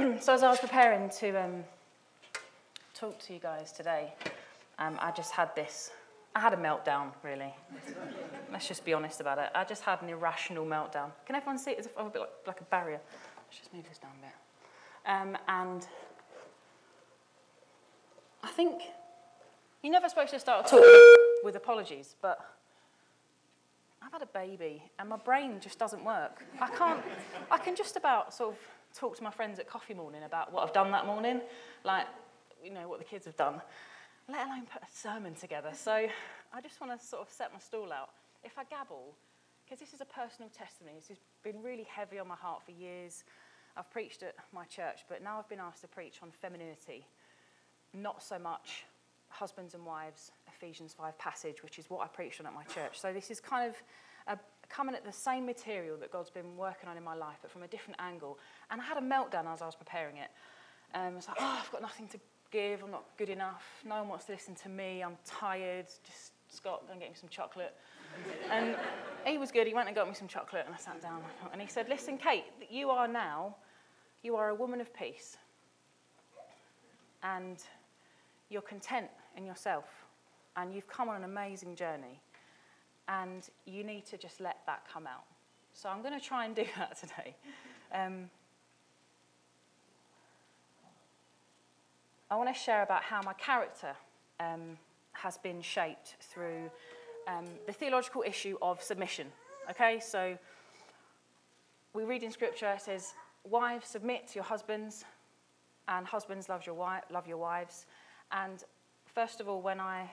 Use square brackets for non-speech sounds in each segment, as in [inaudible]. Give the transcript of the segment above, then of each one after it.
[clears throat] so as I was preparing to um, talk to you guys today, um, I just had this. I had a meltdown, really. Let's just be honest about it. I just had an irrational meltdown. Can everyone see it I'm a bit like, like a barrier? Let's just move this down a bit. Um, and I think you're never supposed to start a talk with apologies, but I've had a baby and my brain just doesn't work. I can't, I can just about sort of talk to my friends at coffee morning about what I've done that morning, like, you know, what the kids have done, let alone put a sermon together. So I just want to sort of set my stall out. If I gabble, because this is a personal testimony, this has been really heavy on my heart for years. I've preached at my church, but now I've been asked to preach on femininity, not so much husbands and wives, Ephesians 5 passage, which is what I preached on at my church. So this is kind of coming at the same material that God's been working on in my life, but from a different angle. And I had a meltdown as I was preparing it. Um, I was like, oh, I've got nothing to give. I'm not good enough. No one wants to listen to me. I'm tired. Just, Scott, go and get me some chocolate. and he was good. He went and got me some chocolate, and I sat down. And he said, listen, Kate, you are now, you are a woman of peace. And you're content in yourself. And you've come on an amazing journey. And you need to just let that come out. So I'm going to try and do [laughs] that today. Um, I want to share about how my character um, has been shaped through um, the theological issue of submission. Okay, so we read in Scripture, it says, Wives, submit to your husbands, and husbands, love your, wi- love your wives. And first of all, when I,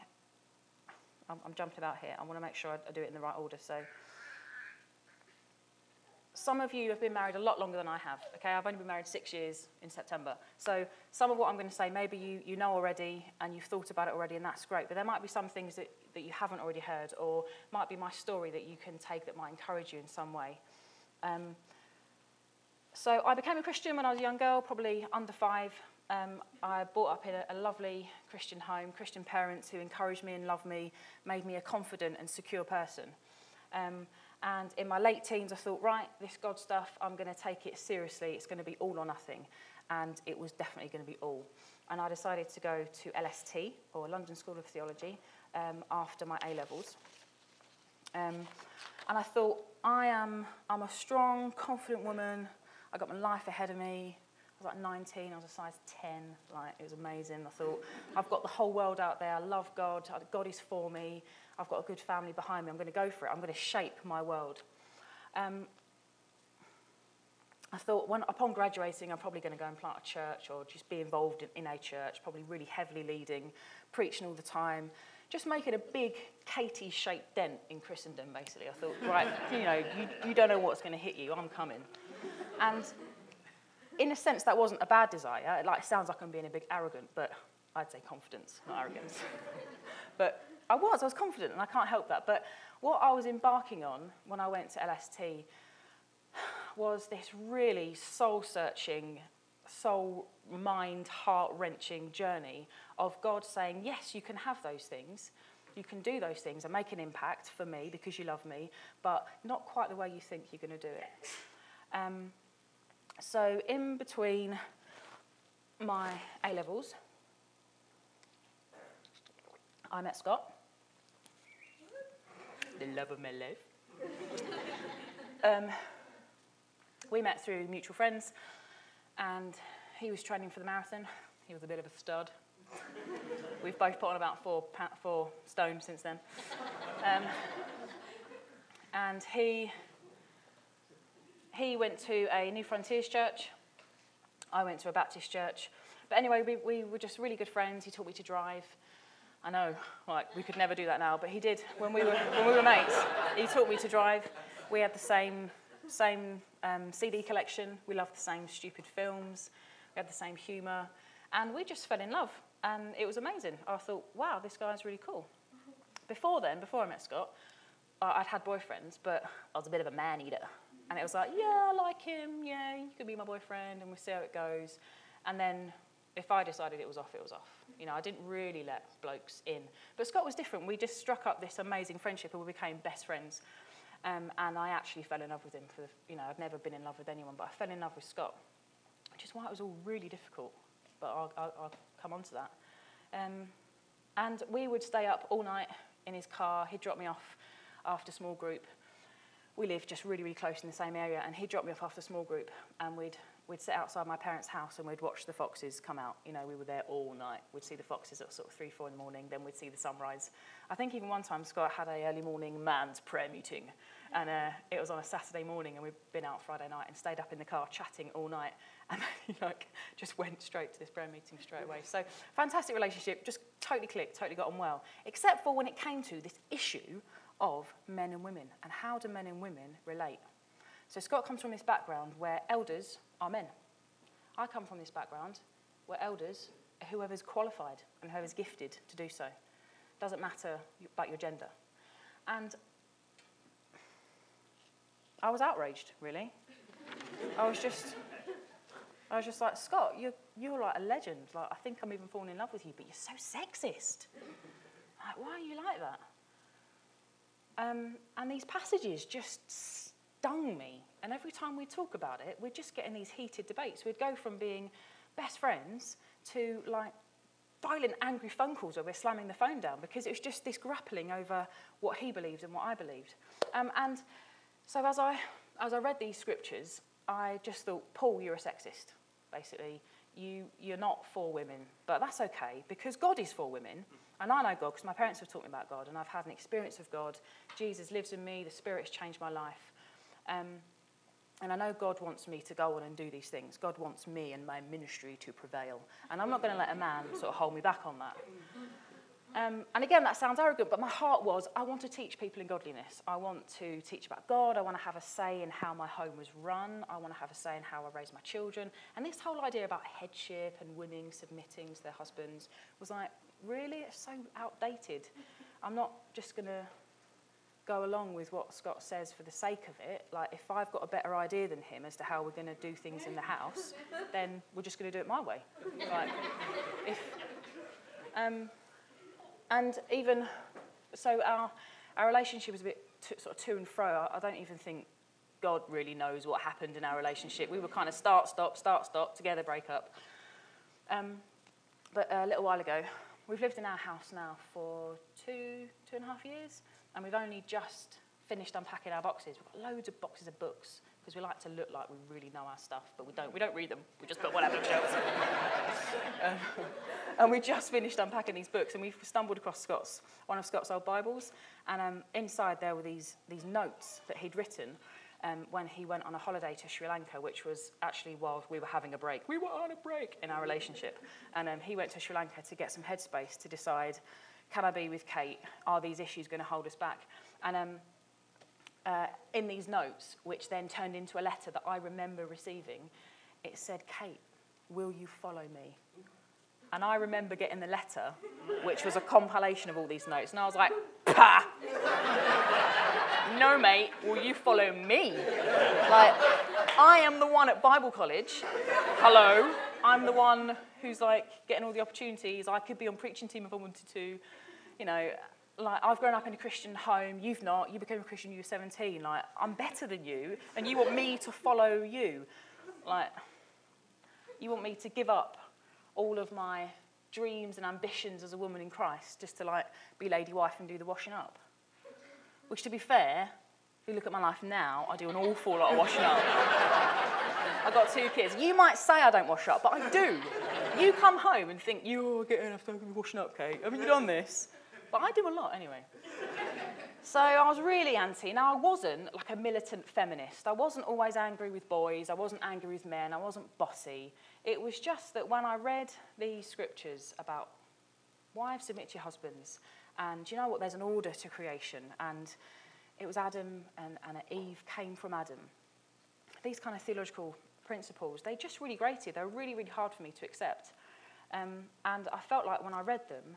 I'm, I'm jumping about here, I want to make sure I, do it in the right order. So some of you have been married a lot longer than I have. Okay, I've only been married six years in September. So some of what I'm going to say, maybe you, you know already and you've thought about it already, and that's great. But there might be some things that, that you haven't already heard, or might be my story that you can take that might encourage you in some way. Um, so I became a Christian when I was a young girl, probably under five. Um, I brought up in a, a lovely Christian home, Christian parents who encouraged me and loved me, made me a confident and secure person. Um, and in my late teens, I thought, right, this God stuff, I'm going to take it seriously. It's going to be all or nothing. And it was definitely going to be all. And I decided to go to LST, or London School of Theology, um, after my A levels. Um, and I thought, I am I'm a strong, confident woman. I've got my life ahead of me. I was like 19, I was a size 10. Like, it was amazing. I thought, I've got the whole world out there. I love God. God is for me. I've got a good family behind me. I'm going to go for it. I'm going to shape my world. Um, I thought when, upon graduating, I'm probably going to go and plant a church or just be involved in, in a church, probably really heavily leading, preaching all the time, just making a big Katy shaped dent in Christendom, basically. I thought, right, you know, you, you don't know what's going to hit you, I'm coming. And in a sense, that wasn't a bad desire. It like, sounds like I'm being a big arrogant, but I'd say confidence, not arrogance. [laughs] but I was, I was confident, and I can't help that. But what I was embarking on when I went to LST was this really soul searching, soul, mind, heart wrenching journey of God saying, Yes, you can have those things. You can do those things and make an impact for me because you love me, but not quite the way you think you're going to do it. Um, so, in between my A levels, I met Scott the love of my life. um, we met through mutual friends, and he was training for the marathon. He was a bit of a stud. We've both put on about four, four stone since then. Um, and he, he went to a Newfrontiers church. I went to a Baptist church. But anyway, we, we were just really good friends. He taught me to drive. I know, like we could never do that now, but he did when we were when we were mates. He taught me to drive. We had the same same um, CD collection. We loved the same stupid films. We had the same humour, and we just fell in love. And it was amazing. I thought, wow, this guy's really cool. Before then, before I met Scott, I'd had boyfriends, but I was a bit of a man eater. And it was like, yeah, I like him. Yeah, you could be my boyfriend, and we'll see how it goes. And then if I decided it was off, it was off. You know, I didn't really let blokes in. But Scott was different. We just struck up this amazing friendship and we became best friends. Um, and I actually fell in love with him for, the, you know, I've never been in love with anyone, but I fell in love with Scott. which is why it was all really difficult. But I'll, I'll, I'll come on to that. Um, and we would stay up all night in his car. He'd drop me off after small group. We lived just really, really close in the same area, and he'd drop me off after small group, and we'd we'd sit outside my parents' house and we'd watch the foxes come out. You know, we were there all night. We'd see the foxes at sort of three, four in the morning. Then we'd see the sunrise. I think even one time Scott had a early morning man's prayer meeting, and uh, it was on a Saturday morning, and we'd been out Friday night and stayed up in the car chatting all night, [laughs] and he like just went straight to this prayer meeting straight away. So fantastic relationship, just totally clicked, totally got on well, except for when it came to this issue of men and women and how do men and women relate. So Scott comes from this background where elders are men. I come from this background where elders are whoever's qualified and whoever's gifted to do so. Doesn't matter about your gender. And I was outraged, really. I was just, I was just like, Scott, you're, you're like a legend. Like, I think I'm even falling in love with you, but you're so sexist. Like, why are you like that? Um, and these passages just stung me. And every time we talk about it, we're just getting these heated debates. We'd go from being best friends to like violent, angry phone calls where we're slamming the phone down because it was just this grappling over what he believed and what I believed. Um, and so as I, as I read these scriptures, I just thought, Paul, you're a sexist, basically. You, you're not for women, but that's okay because God is for women. And I know God because my parents have taught me about God and I've had an experience of God. Jesus lives in me, the Spirit has changed my life. Um, and I know God wants me to go on and do these things. God wants me and my ministry to prevail. And I'm not going to let a man sort of hold me back on that. Um, and again, that sounds arrogant, but my heart was I want to teach people in godliness. I want to teach about God. I want to have a say in how my home was run. I want to have a say in how I raise my children. And this whole idea about headship and women submitting to their husbands was like, really? It's so outdated. I'm not just going to go along with what Scott says for the sake of it. Like, if I've got a better idea than him as to how we're going to do things in the house, [laughs] then we're just going to do it my way. Like, if, um, and even so, our our relationship was a bit sort of to and fro. I, I don't even think God really knows what happened in our relationship. We were kind of start, stop, start, stop, together, break up. Um, but a little while ago, we've lived in our house now for two, two and a half years and we've only just finished unpacking our boxes. We've got loads of boxes of books because we like to look like we really know our stuff, but we don't. We don't read them. We just put whatever shelves. um, and we just finished unpacking these books, and we stumbled across Scott's one of Scott's old Bibles, and um, inside there were these these notes that he'd written. Um, when he went on a holiday to Sri Lanka, which was actually while we were having a break. We were on a break in our relationship. And um, he went to Sri Lanka to get some headspace to decide can I be with Kate? Are these issues going to hold us back? And um, uh, in these notes, which then turned into a letter that I remember receiving, it said, Kate, will you follow me? And I remember getting the letter, which was a compilation of all these notes, and I was like, Pah! No, mate, will you follow me? Like, I am the one at Bible college. Hello. I'm the one who's like getting all the opportunities. I could be on preaching team if I wanted to. You know, like I've grown up in a Christian home. You've not. You became a Christian when you were 17. Like I'm better than you, and you want me to follow you. Like you want me to give up all of my dreams and ambitions as a woman in Christ just to like be lady wife and do the washing up. Which, to be fair, if you look at my life now, I do an awful lot of washing up. I've got two kids. You might say I don't wash up, but I do. You come home and think, you're getting enough time to be washing up, Kate. Haven't you done this? But I do a lot anyway. So I was really anti. Now, I wasn't like a militant feminist. I wasn't always angry with boys. I wasn't angry with men. I wasn't bossy. It was just that when I read these scriptures about wives submit to your husbands, and you know what? There's an order to creation, and it was Adam and, and Eve came from Adam. These kind of theological principles, they just really grated. They were really, really hard for me to accept. Um, and I felt like when I read them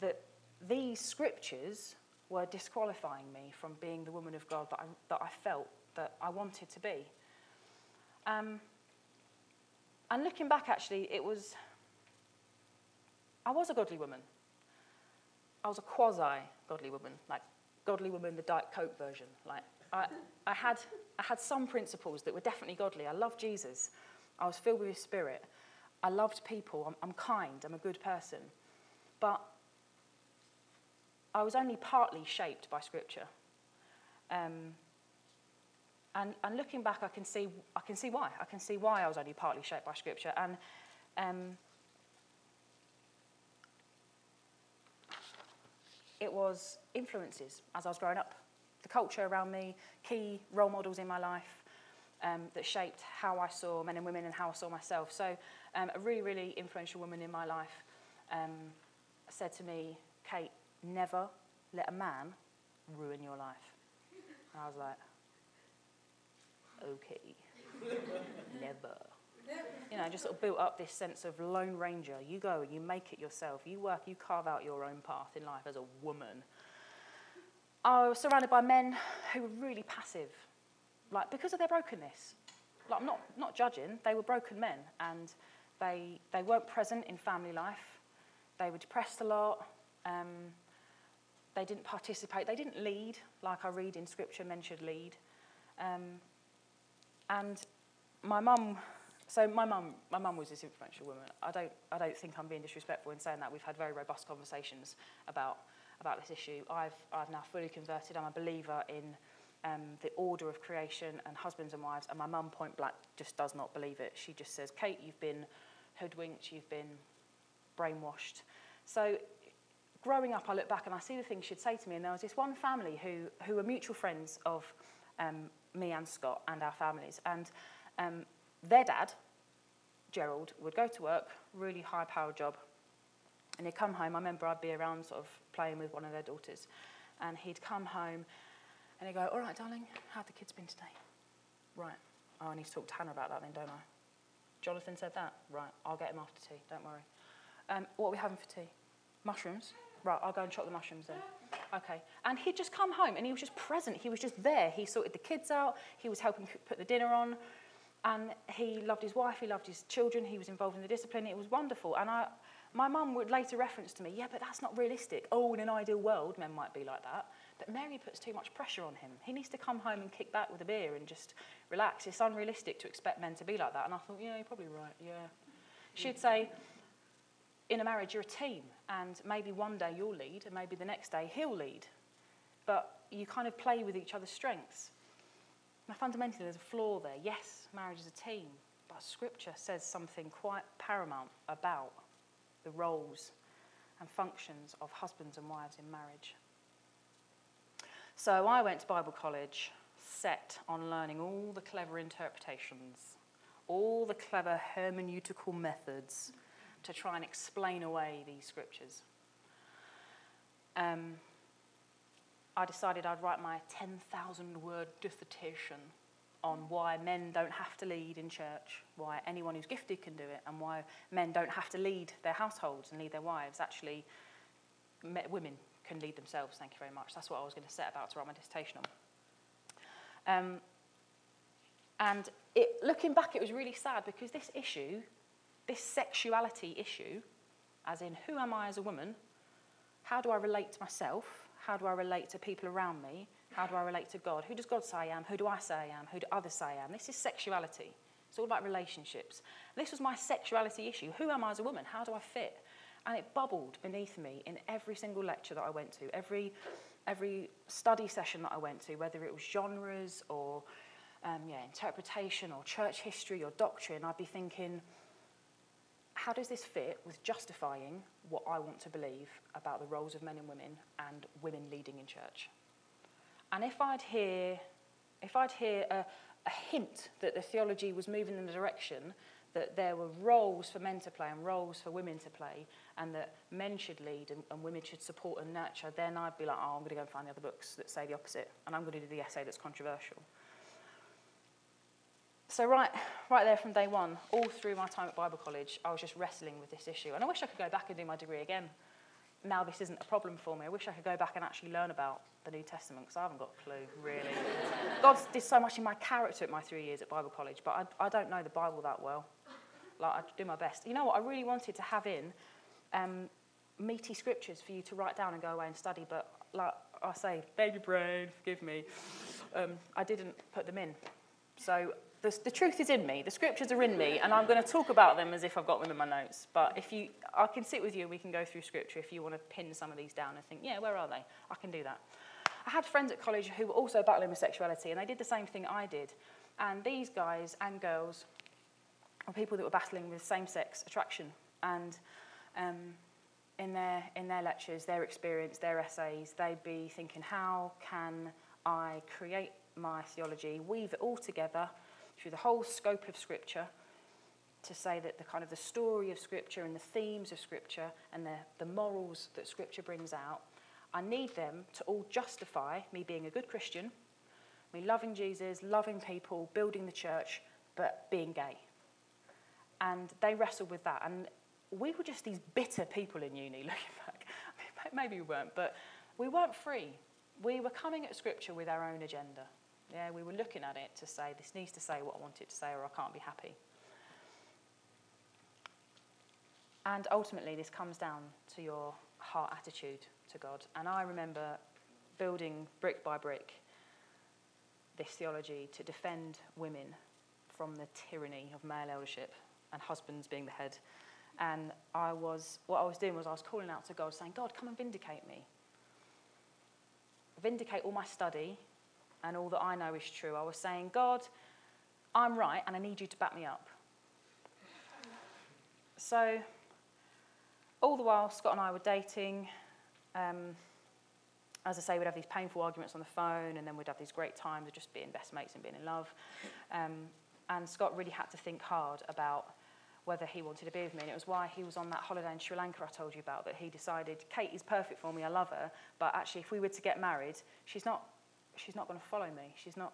that these scriptures were disqualifying me from being the woman of God that I, that I felt that I wanted to be. Um, and looking back, actually, it was. I was a godly woman. I was a quasi godly woman, like godly woman, the Diet Coke version. Like I, I, had, I had some principles that were definitely godly. I loved Jesus. I was filled with His Spirit. I loved people. I'm, I'm kind. I'm a good person. But I was only partly shaped by Scripture. Um, and, and looking back, I can, see, I can see why. I can see why I was only partly shaped by Scripture. And um, it was influences as I was growing up. The culture around me, key role models in my life um, that shaped how I saw men and women and how I saw myself. So, um, a really, really influential woman in my life um, said to me, Kate, never let a man ruin your life. And I was like, okay, [laughs] never. You know, just sort of built up this sense of lone ranger. You go and you make it yourself. You work, you carve out your own path in life as a woman. I was surrounded by men who were really passive, like because of their brokenness. Like I'm not, not judging, they were broken men and they, they weren't present in family life. They were depressed a lot. Um, they didn't participate. They didn't lead, like I read in scripture, men should lead. Um, and my mum, so my mum, my mum was this influential woman. I don't, I don't think I'm being disrespectful in saying that. We've had very robust conversations about, about this issue. I've, I've now fully converted. I'm a believer in um, the order of creation and husbands and wives. And my mum, point blank, just does not believe it. She just says, Kate, you've been hoodwinked, you've been brainwashed. So growing up, I look back and I see the things she'd say to me. And there was this one family who, who were mutual friends of um, me and Scott and our families. And um, their dad, Gerald, would go to work, really high powered job. And he'd come home. I remember I'd be around sort of playing with one of their daughters. And he'd come home and he'd go, All right, darling, how've the kids been today? Right. Oh, I need to talk to Hannah about that then, don't I? Jonathan said that? Right. I'll get him after tea, don't worry. Um, what are we having for tea? Mushrooms? Right, I'll go and chop the mushrooms then. Okay. And he'd just come home and he was just present. He was just there. He sorted the kids out. He was helping put the dinner on. And he loved his wife. He loved his children. He was involved in the discipline. It was wonderful. And I, my mum would later reference to me, yeah, but that's not realistic. Oh, in an ideal world, men might be like that. But Mary puts too much pressure on him. He needs to come home and kick back with a beer and just relax. It's unrealistic to expect men to be like that. And I thought, yeah, you're probably right. Yeah. She'd say, in a marriage, you're a team, and maybe one day you'll lead, and maybe the next day he'll lead. But you kind of play with each other's strengths. Fundamentally, there's a flaw there. Yes, marriage is a team, but Scripture says something quite paramount about the roles and functions of husbands and wives in marriage. So I went to Bible college set on learning all the clever interpretations, all the clever hermeneutical methods to try and explain away these scriptures. Um, I decided I'd write my 10,000 word dissertation on why men don't have to lead in church, why anyone who's gifted can do it, and why men don't have to lead their households and lead their wives. Actually, women can lead themselves, thank you very much. That's what I was going to set about to write my dissertation on. Um, and it, looking back, it was really sad because this issue this sexuality issue, as in who am I as a woman, how do I relate to myself, how do I relate to people around me, how do I relate to God, who does God say I am, who do I say I am, who do others say I am. This is sexuality. It's all about relationships. This was my sexuality issue. Who am I as a woman? How do I fit? And it bubbled beneath me in every single lecture that I went to, every, every study session that I went to, whether it was genres or um, yeah, interpretation or church history or doctrine. I'd be thinking, how does this fit with justifying what I want to believe about the roles of men and women and women leading in church? And if I'd hear, if I'd hear a, a hint that the theology was moving in the direction that there were roles for men to play and roles for women to play, and that men should lead and, and women should support and nurture, then I'd be like, oh, I'm going to go and find the other books that say the opposite, and I'm going to do the essay that's controversial. So right, right there from day one, all through my time at Bible college, I was just wrestling with this issue. And I wish I could go back and do my degree again. Now this isn't a problem for me. I wish I could go back and actually learn about the New Testament because I haven't got a clue, really. [laughs] God did so much in my character at my three years at Bible college, but I, I don't know the Bible that well. Like, I do my best. You know what? I really wanted to have in um, meaty scriptures for you to write down and go away and study, but like I say, baby brain, forgive me, um, I didn't put them in. So the, the truth is in me. The scriptures are in me, and I'm going to talk about them as if I've got them in my notes. But if you, I can sit with you and we can go through scripture if you want to pin some of these down and think, yeah, where are they? I can do that. I had friends at college who were also battling with sexuality, and they did the same thing I did. And these guys and girls were people that were battling with same-sex attraction. And um, in their in their lectures, their experience, their essays, they'd be thinking, how can I create my theology, weave it all together through the whole scope of Scripture to say that the kind of the story of Scripture and the themes of Scripture and the, the morals that Scripture brings out, I need them to all justify me being a good Christian, me loving Jesus, loving people, building the church, but being gay. And they wrestled with that. And we were just these bitter people in uni, [laughs] looking back. Maybe we weren't, but we weren't free. We were coming at Scripture with our own agenda. Yeah, we were looking at it to say, this needs to say what I want it to say, or I can't be happy. And ultimately, this comes down to your heart attitude to God. And I remember building brick by brick this theology to defend women from the tyranny of male eldership and husbands being the head. And I was, what I was doing was I was calling out to God, saying, God, come and vindicate me. Vindicate all my study, and all that I know is true. I was saying, God, I'm right and I need you to back me up. So, all the while, Scott and I were dating. Um, as I say, we'd have these painful arguments on the phone, and then we'd have these great times of just being best mates and being in love. Um, and Scott really had to think hard about whether he wanted to be with me. And it was why he was on that holiday in Sri Lanka I told you about, that he decided, Kate is perfect for me, I love her, but actually, if we were to get married, she's not she's not going to follow me. She's not,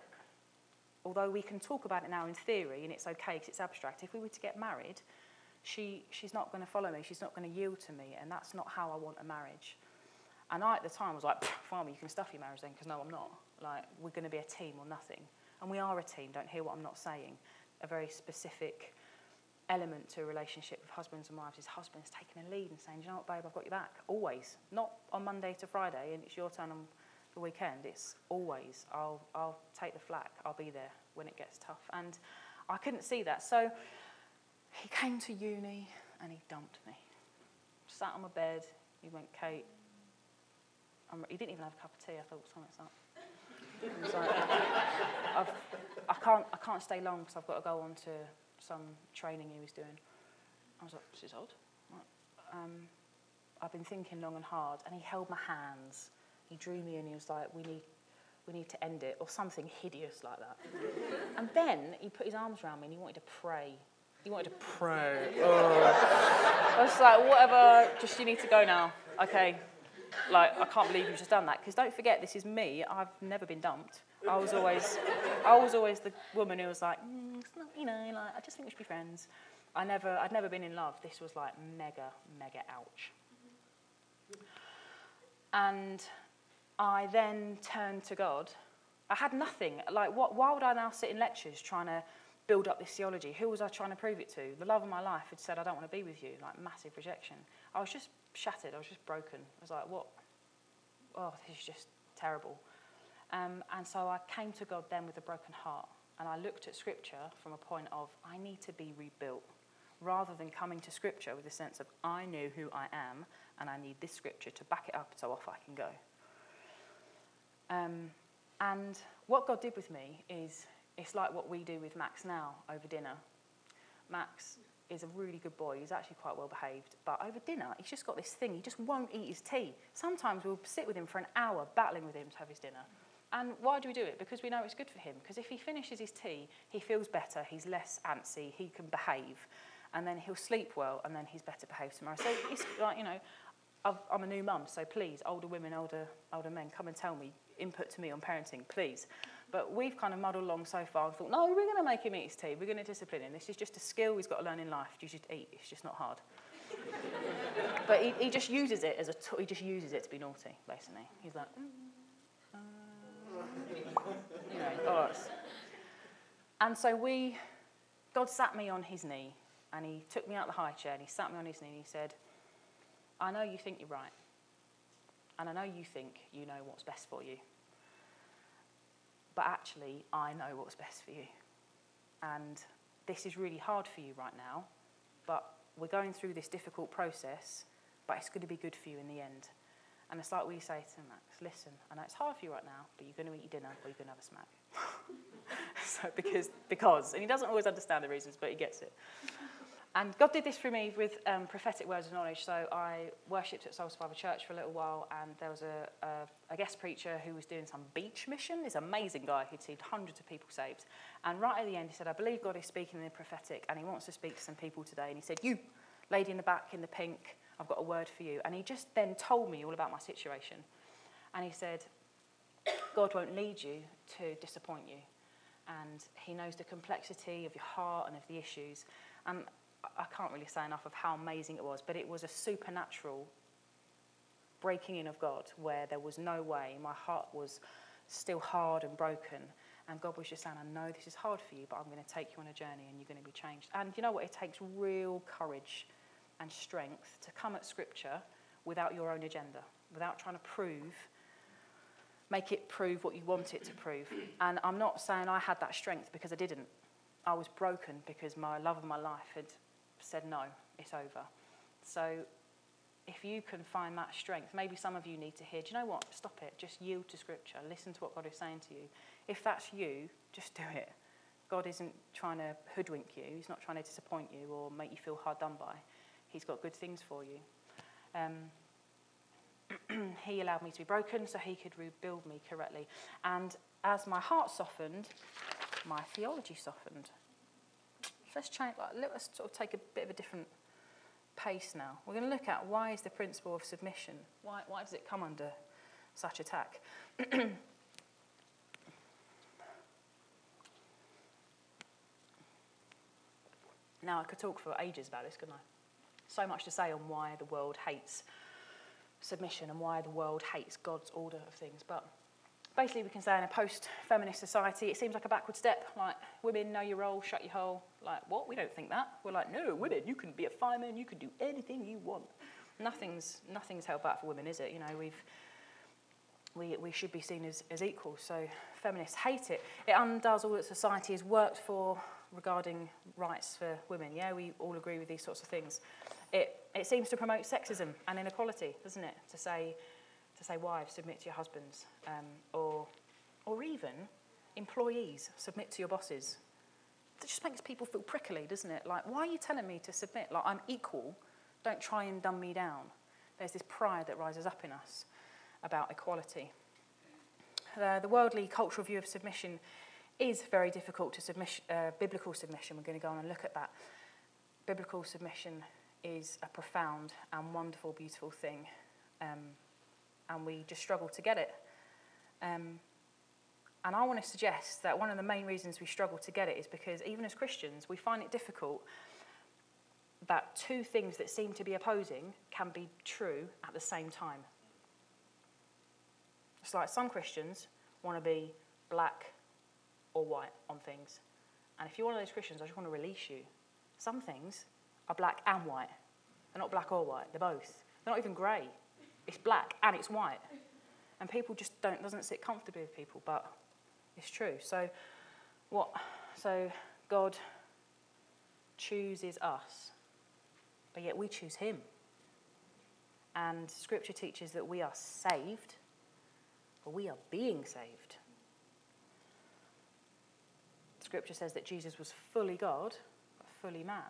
although we can talk about it now in theory and it's okay because it's abstract, if we were to get married, she, she's not going to follow me. She's not going to yield to me. And that's not how I want a marriage. And I, at the time, was like, fine, you can stuff your marriage then, because no, I'm not. Like, we're going to be a team or nothing. And we are a team, don't hear what I'm not saying. A very specific element to a relationship with husbands and wives is husbands taking a lead and saying, you know what, babe, I've got your back. Always. Not on Monday to Friday, and it's your turn the weekend. It's always, I'll, I'll take the flak, I'll be there when it gets tough. And I couldn't see that. So he came to uni and he dumped me. Sat on my bed, he went, Kate, I'm, he didn't even have a cup of tea. I thought, something's up. like, [laughs] I've, I, can't, I can't stay long because I've got to go on to some training he was doing. I was like, this is odd. Um, I've been thinking long and hard, and he held my hands he drew me and he was like, we need, we need to end it, or something hideous like that. and then he put his arms around me and he wanted to pray. He wanted to pray. Oh. I was like, whatever, just you need to go now. Okay. Like, I can't believe you've just done that. Because don't forget, this is me. I've never been dumped. I was always, I was always the woman who was like, mm, not, you know, like I just think we should be friends. I never, I'd never been in love. This was like mega, mega ouch. And I then turned to God. I had nothing. Like, what, why would I now sit in lectures trying to build up this theology? Who was I trying to prove it to? The love of my life had said, I don't want to be with you. Like, massive rejection. I was just shattered. I was just broken. I was like, what? Oh, this is just terrible. Um, and so I came to God then with a broken heart. And I looked at Scripture from a point of, I need to be rebuilt. Rather than coming to Scripture with a sense of, I know who I am, and I need this Scripture to back it up so off I can go. Um, and what God did with me is it's like what we do with Max now over dinner. Max is a really good boy. He's actually quite well behaved. But over dinner, he's just got this thing. He just won't eat his tea. Sometimes we'll sit with him for an hour battling with him to have his dinner. And why do we do it? Because we know it's good for him. Because if he finishes his tea, he feels better, he's less antsy, he can behave, and then he'll sleep well, and then he's better behaved tomorrow. So it's like, you know, I'm a new mum, so please, older women, older, older men, come and tell me input to me on parenting, please. But we've kind of muddled along so far and thought, no, we're going to make him eat his tea. We're going to discipline him. This is just a skill he's got to learn in life. You just eat. It's just not hard. [laughs] but he, he just uses it as a t- he just uses it to be naughty, basically. He's like, mm, uh, you know, and so we, God sat me on his knee and he took me out the high chair and he sat me on his knee and he said, I know you think you're right. And I know you think you know what's best for you. But actually, I know what's best for you. and this is really hard for you right now, but we're going through this difficult process, but it's going to be good for you in the end. And it's like we say to Max, listen, I know it's hard for you right now, but you're going to eat your dinner or you're going to have a smack. [laughs] so because, because, and he doesn't always understand the reasons, but he gets it. And God did this for me with um, prophetic words of knowledge. So I worshipped at Soul Survivor Church for a little while, and there was a, a, a guest preacher who was doing some beach mission. This amazing guy who'd seen hundreds of people saved. And right at the end, he said, I believe God is speaking in the prophetic, and he wants to speak to some people today. And he said, You, lady in the back in the pink, I've got a word for you. And he just then told me all about my situation. And he said, God won't lead you to disappoint you. And he knows the complexity of your heart and of the issues. And I can't really say enough of how amazing it was, but it was a supernatural breaking in of God where there was no way. My heart was still hard and broken. And God was just saying, I know this is hard for you, but I'm going to take you on a journey and you're going to be changed. And you know what? It takes real courage and strength to come at Scripture without your own agenda, without trying to prove, make it prove what you want it to prove. And I'm not saying I had that strength because I didn't. I was broken because my love of my life had said, no, it's over. So if you can find that strength, maybe some of you need to hear, do you know what? Stop it. Just yield to Scripture. Listen to what God is saying to you. If that's you, just do it. God isn't trying to hoodwink you. He's not trying to disappoint you or make you feel hard done by. He's got good things for you. Um, [clears throat] he allowed me to be broken so he could rebuild me correctly. And as my heart softened, my theology softened. Let's change, let's sort of take a bit of a different pace now. We're going to look at why is the principle of submission, why, why does it come under such attack? [clears throat] now, I could talk for ages about this, couldn't I? So much to say on why the world hates submission and why the world hates God's order of things, but basically we can say in a post-feminist society, it seems like a backward step. Like, women, know your role, shut your hole. Like, what? We don't think that. We're like, no, women, you can be a fireman, you can do anything you want. Nothing's, nothing's held back for women, is it? You know, we've, we, we should be seen as, as equal. So feminists hate it. It undoes all that society has worked for regarding rights for women. Yeah, we all agree with these sorts of things. It, it seems to promote sexism and inequality, doesn't it? To say, to say wives, submit to your husbands, um, or, or even employees, submit to your bosses. It just makes people feel prickly, doesn't it? Like, why are you telling me to submit? Like, I'm equal. Don't try and dumb me down. There's this pride that rises up in us about equality. Uh, the worldly cultural view of submission is very difficult to submission, uh, biblical submission. We're going to go on and look at that. Biblical submission is a profound and wonderful, beautiful thing. Um, and we just struggle to get it. Um, and I want to suggest that one of the main reasons we struggle to get it is because even as Christians, we find it difficult that two things that seem to be opposing can be true at the same time. It's like some Christians want to be black or white on things. And if you're one of those Christians, I just want to release you. Some things are black and white. They're not black or white, they're both. They're not even grey. It's black and it's white. And people just don't, doesn't sit comfortably with people, but it's true. So, what? So, God chooses us, but yet we choose Him. And Scripture teaches that we are saved, but we are being saved. Scripture says that Jesus was fully God, but fully man.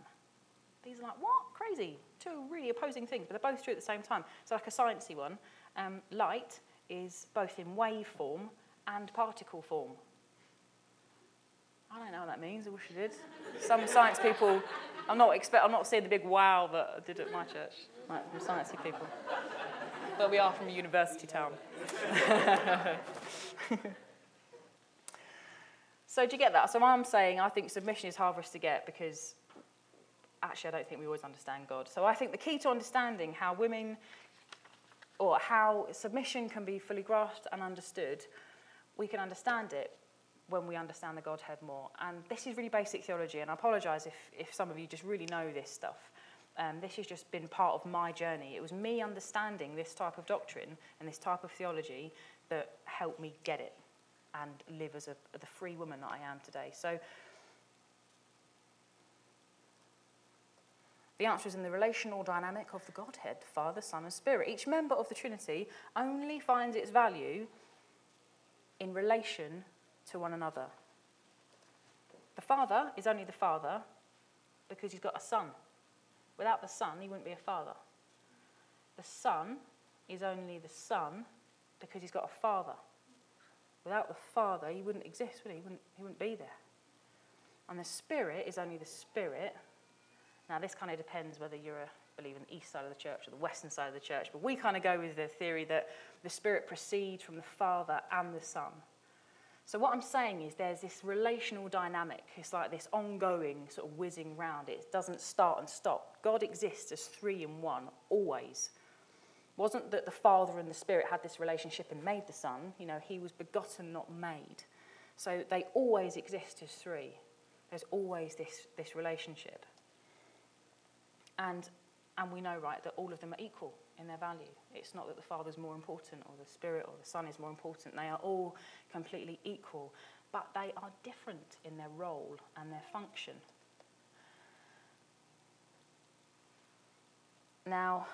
These are like, what? Crazy. Two really opposing things, but they're both true at the same time. So, like a sciencey one, um, light is both in wave form and particle form. I don't know what that means. I wish I did. Some science people, I'm not expect, I'm not seeing the big wow that I did at my church, like from sciencey people. But we are from a university town. [laughs] so do you get that? So I'm saying I think submission is hard for us to get because actually, I don't think we always understand God. So I think the key to understanding how women or how submission can be fully grasped and understood, we can understand it when we understand the Godhead more. And this is really basic theology, and I apologise if, if some of you just really know this stuff. Um, this has just been part of my journey. It was me understanding this type of doctrine and this type of theology that helped me get it and live as a, the free woman that I am today. So The answer is in the relational dynamic of the Godhead, Father, Son, and Spirit. Each member of the Trinity only finds its value in relation to one another. The Father is only the Father because he's got a Son. Without the Son, he wouldn't be a Father. The Son is only the Son because he's got a Father. Without the Father, he wouldn't exist, would he? He wouldn't, he wouldn't be there. And the Spirit is only the Spirit. Now, this kind of depends whether you're a believe in the east side of the church or the western side of the church, but we kind of go with the theory that the Spirit proceeds from the Father and the Son. So, what I'm saying is there's this relational dynamic. It's like this ongoing sort of whizzing round. It doesn't start and stop. God exists as three in one, always. It wasn't that the Father and the Spirit had this relationship and made the Son. You know, he was begotten, not made. So, they always exist as three. There's always this, this relationship. And, and we know, right, that all of them are equal in their value. It's not that the Father's more important or the Spirit or the Son is more important. They are all completely equal, but they are different in their role and their function. Now,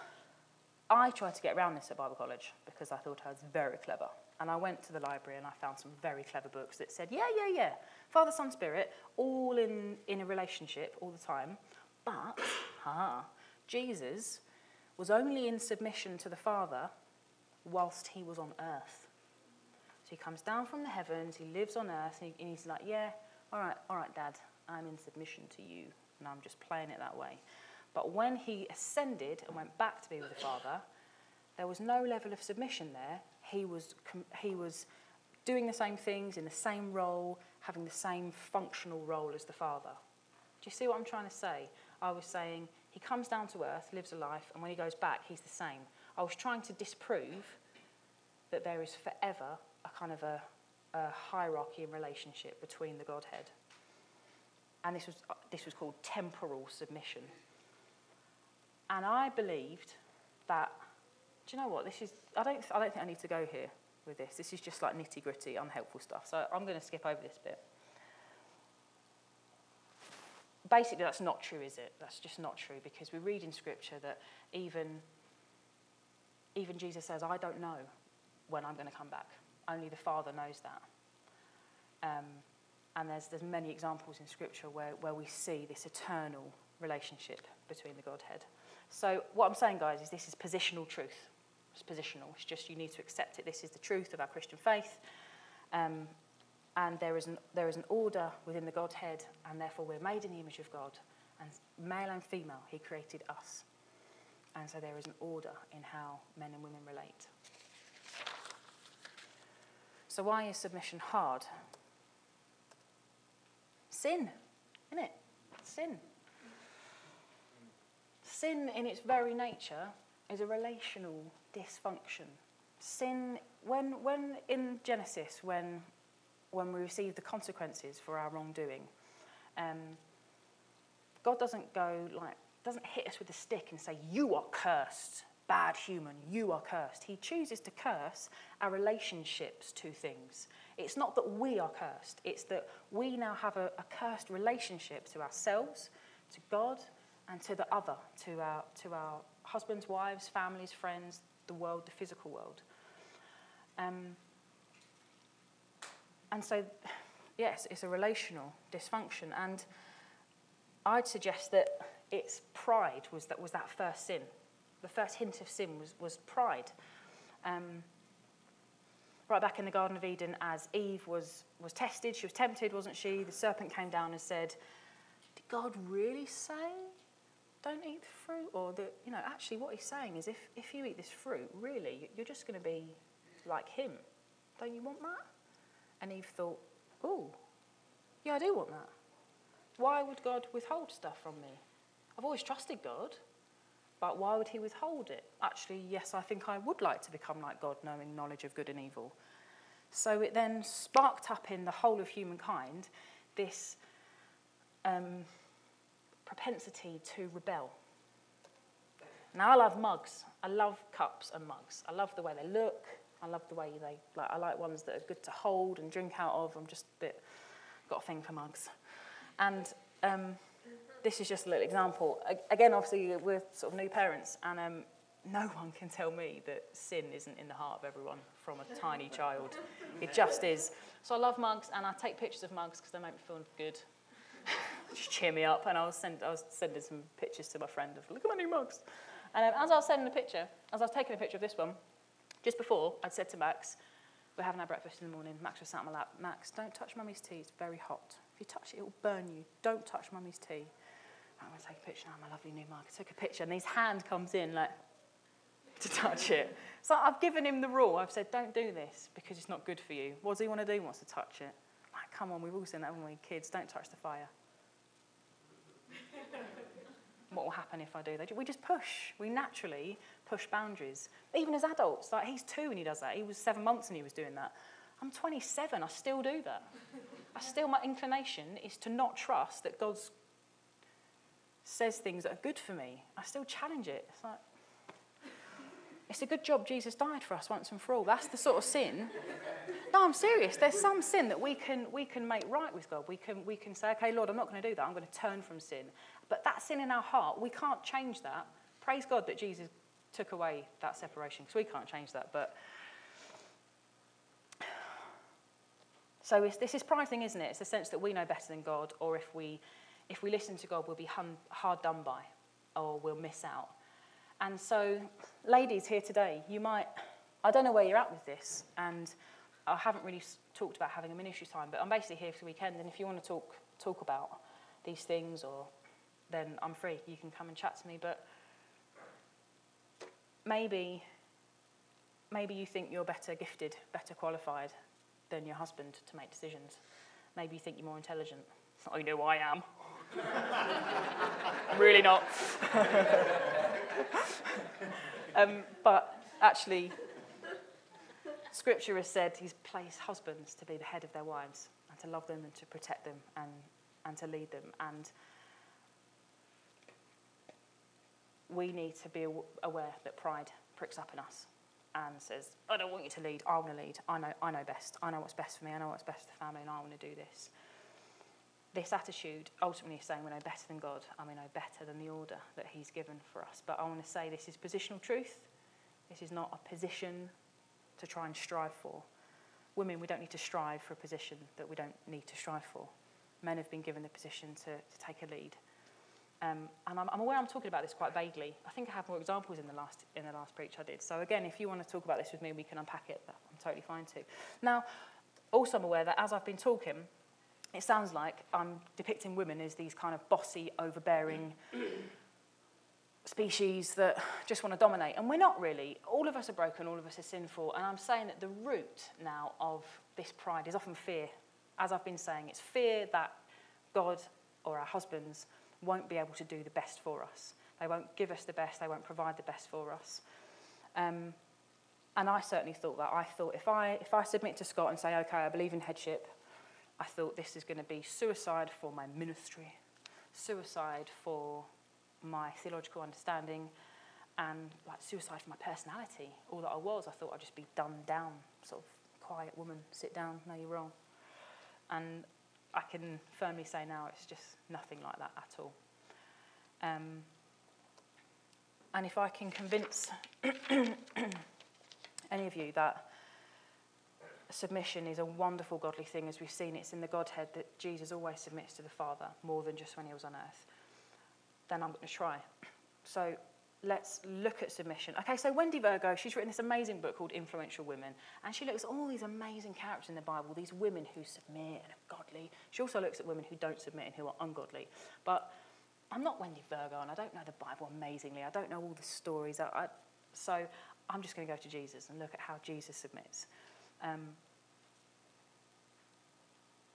I tried to get around this at Bible college because I thought I was very clever. And I went to the library and I found some very clever books that said, yeah, yeah, yeah, Father, Son, Spirit, all in, in a relationship all the time. But, ah, Jesus was only in submission to the Father whilst he was on earth. So he comes down from the heavens, he lives on earth, and, he, and he's like, Yeah, all right, all right, Dad, I'm in submission to you. And I'm just playing it that way. But when he ascended and went back to be with the Father, there was no level of submission there. He was, he was doing the same things in the same role, having the same functional role as the Father. Do you see what I'm trying to say? I was saying he comes down to earth, lives a life, and when he goes back, he's the same. I was trying to disprove that there is forever a kind of a, a hierarchy and relationship between the Godhead. And this was, this was called temporal submission. And I believed that, do you know what? This is, I don't, I don't think I need to go here with this. This is just like nitty gritty, unhelpful stuff. So I'm going to skip over this bit basically that's not true, is it? That's just not true because we read in Scripture that even, even Jesus says, I don't know when I'm going to come back. Only the Father knows that. Um, and there's, there's many examples in Scripture where, where we see this eternal relationship between the Godhead. So what I'm saying, guys, is this is positional truth. It's positional. It's just you need to accept it. This is the truth of our Christian faith. Um, and there is, an, there is an order within the Godhead, and therefore we're made in the image of God. And male and female, He created us. And so there is an order in how men and women relate. So, why is submission hard? Sin, isn't it? Sin. Sin, in its very nature, is a relational dysfunction. Sin, when, when in Genesis, when when we receive the consequences for our wrongdoing. Um, God doesn't go like, doesn't hit us with a stick and say, You are cursed, bad human, you are cursed. He chooses to curse our relationships to things. It's not that we are cursed, it's that we now have a, a cursed relationship to ourselves, to God, and to the other, to our, to our husbands, wives, families, friends, the world, the physical world. Um, and so, yes, it's a relational dysfunction. And I'd suggest that it's pride was that, was that first sin. The first hint of sin was, was pride. Um, right back in the Garden of Eden, as Eve was, was tested, she was tempted, wasn't she? The serpent came down and said, Did God really say don't eat the fruit? Or that, you know, actually, what he's saying is if, if you eat this fruit, really, you're just going to be like him. Don't you want that? And Eve thought, oh, yeah, I do want that. Why would God withhold stuff from me? I've always trusted God, but why would He withhold it? Actually, yes, I think I would like to become like God, knowing knowledge of good and evil. So it then sparked up in the whole of humankind this um, propensity to rebel. Now, I love mugs. I love cups and mugs. I love the way they look. I love the way they like. I like ones that are good to hold and drink out of. I'm just a bit got a thing for mugs, and um, this is just a little example. Again, obviously, we're sort of new parents, and um, no [laughs] one can tell me that sin isn't in the heart of everyone from a tiny child. It just is. So I love mugs, and I take pictures of mugs because they make me feel good. [laughs] just cheer me up. And I was, send, I was sending some pictures to my friend of, look at my new mugs. And um, as I was sending the picture, as I was taking a picture of this one, just before, I'd said to Max, we're having our breakfast in the morning. Max was sat on my lap. Max, don't touch mummy's tea. It's very hot. If you touch it, it will burn you. Don't touch mummy's tea. I'm going to take a picture now, my lovely new mug. I took a picture, and his hand comes in like to touch it. So I've given him the rule. I've said, don't do this because it's not good for you. What does he want to do? He wants to touch it. Like, come on, we've all seen that when we kids. Don't touch the fire. What will happen if I do? We just push. We naturally push boundaries. Even as adults, like he's two and he does that. He was seven months and he was doing that. I'm 27, I still do that. I still, my inclination is to not trust that God says things that are good for me. I still challenge it. It's like, it's a good job Jesus died for us once and for all. That's the sort of sin. No, I'm serious. There's some sin that we can, we can make right with God. We can, we can say, okay, Lord, I'm not going to do that. I'm going to turn from sin. But that sin in our heart, we can't change that. Praise God that Jesus took away that separation because we can't change that. But [sighs] so this is pride isn't it? It's the sense that we know better than God, or if we, if we listen to God, we'll be hard done by, or we'll miss out. And so, ladies here today, you might, I don't know where you're at with this, and I haven't really talked about having a ministry time, but I'm basically here for the weekend, and if you want to talk, talk about these things, or then I'm free. You can come and chat to me, but maybe, maybe you think you're better gifted, better qualified than your husband to make decisions. Maybe you think you're more intelligent. [laughs] I know I am. [laughs] I'm really not. [laughs] [laughs] um, but actually, Scripture has said He's placed husbands to be the head of their wives and to love them and to protect them and, and to lead them. And we need to be aware that pride pricks up in us and says, I don't want you to lead, I want to lead. I know, I know best. I know what's best for me. I know what's best for the family, and I want to do this this attitude ultimately is saying we know better than God and we know better than the order that He's given for us. But I want to say this is positional truth. This is not a position to try and strive for. Women, we don't need to strive for a position that we don't need to strive for. Men have been given the position to, to take a lead. Um, and I'm, I'm aware I'm talking about this quite vaguely. I think I have more examples in the last in the last preach I did. So again, if you want to talk about this with me, we can unpack it. I'm totally fine to. Now, also I'm aware that as I've been talking, it sounds like I'm depicting women as these kind of bossy, overbearing [clears throat] species that just want to dominate. And we're not really. All of us are broken, all of us are sinful. And I'm saying that the root now of this pride is often fear. As I've been saying, it's fear that God or our husbands won't be able to do the best for us. They won't give us the best, they won't provide the best for us. Um, and I certainly thought that. I thought if I, if I submit to Scott and say, okay, I believe in headship, I thought this is going to be suicide for my ministry, suicide for my theological understanding, and like suicide for my personality. All that I was, I thought I'd just be dumbed down, sort of quiet woman, sit down, no, you're wrong. And I can firmly say now it's just nothing like that at all. Um, and if I can convince [clears throat] any of you that submission is a wonderful godly thing, as we've seen. It's in the Godhead that Jesus always submits to the Father more than just when he was on earth. Then I'm going to try. So let's look at submission. Okay, so Wendy Virgo, she's written this amazing book called Influential Women, and she looks at all these amazing characters in the Bible, these women who submit and are godly. She also looks at women who don't submit and who are ungodly. But I'm not Wendy Virgo, and I don't know the Bible amazingly. I don't know all the stories. I, I, so I'm just going to go to Jesus and look at how Jesus submits. Um,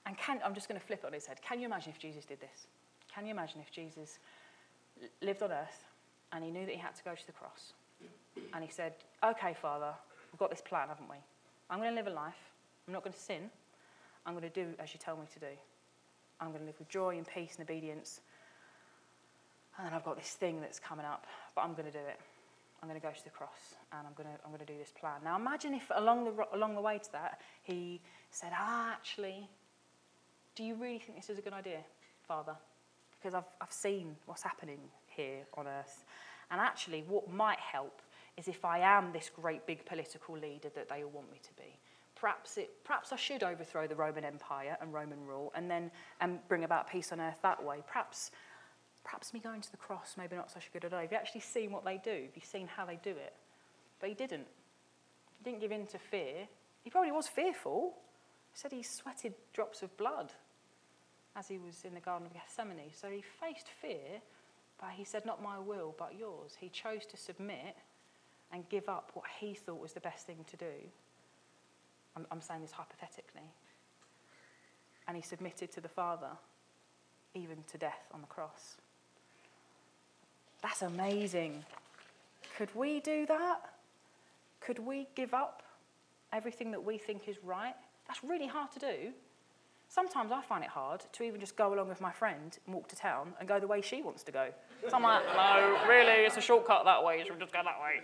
and can, I'm just going to flip it on its head. Can you imagine if Jesus did this? Can you imagine if Jesus lived on earth and he knew that he had to go to the cross? And he said, Okay, Father, we've got this plan, haven't we? I'm going to live a life. I'm not going to sin. I'm going to do as you tell me to do. I'm going to live with joy and peace and obedience. And then I've got this thing that's coming up, but I'm going to do it. I'm going to go to the cross and I'm going to, I'm going to do this plan. Now imagine if along the, along the way to that, he said, ah, actually, do you really think this is a good idea, Father? because I've, I've seen what's happening here on earth. And actually, what might help is if I am this great big political leader that they all want me to be. Perhaps, it, perhaps I should overthrow the Roman Empire and Roman rule and then and bring about peace on earth that way. Perhaps, perhaps me going to the cross, maybe not such a good idea. Have you actually seen what they do? Have you seen how they do it? But he didn't. He didn't give in to fear. He probably was fearful. He said he sweated drops of blood as he was in the Garden of Gethsemane. So he faced fear, but he said, Not my will, but yours. He chose to submit and give up what he thought was the best thing to do. I'm, I'm saying this hypothetically. And he submitted to the Father, even to death on the cross. That's amazing. Could we do that? Could we give up everything that we think is right? That's really hard to do. Sometimes I find it hard to even just go along with my friend and walk to town and go the way she wants to go. So I'm like, no, really, it's a shortcut that way, should we just go that way?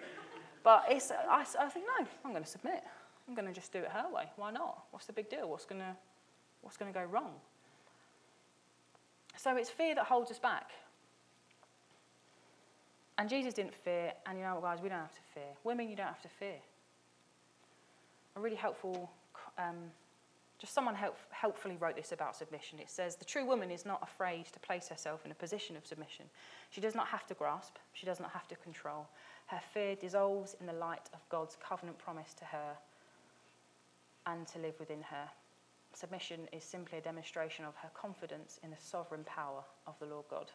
But it's, I, I think, no, I'm going to submit. I'm going to just do it her way. Why not? What's the big deal? What's going to, what's going to go wrong? So it's fear that holds us back. And Jesus didn't fear, and you know what, guys, we don't have to fear. Women, you don't have to fear. A really helpful um, just someone help, helpfully wrote this about submission. It says, The true woman is not afraid to place herself in a position of submission. She does not have to grasp, she does not have to control. Her fear dissolves in the light of God's covenant promise to her and to live within her. Submission is simply a demonstration of her confidence in the sovereign power of the Lord God.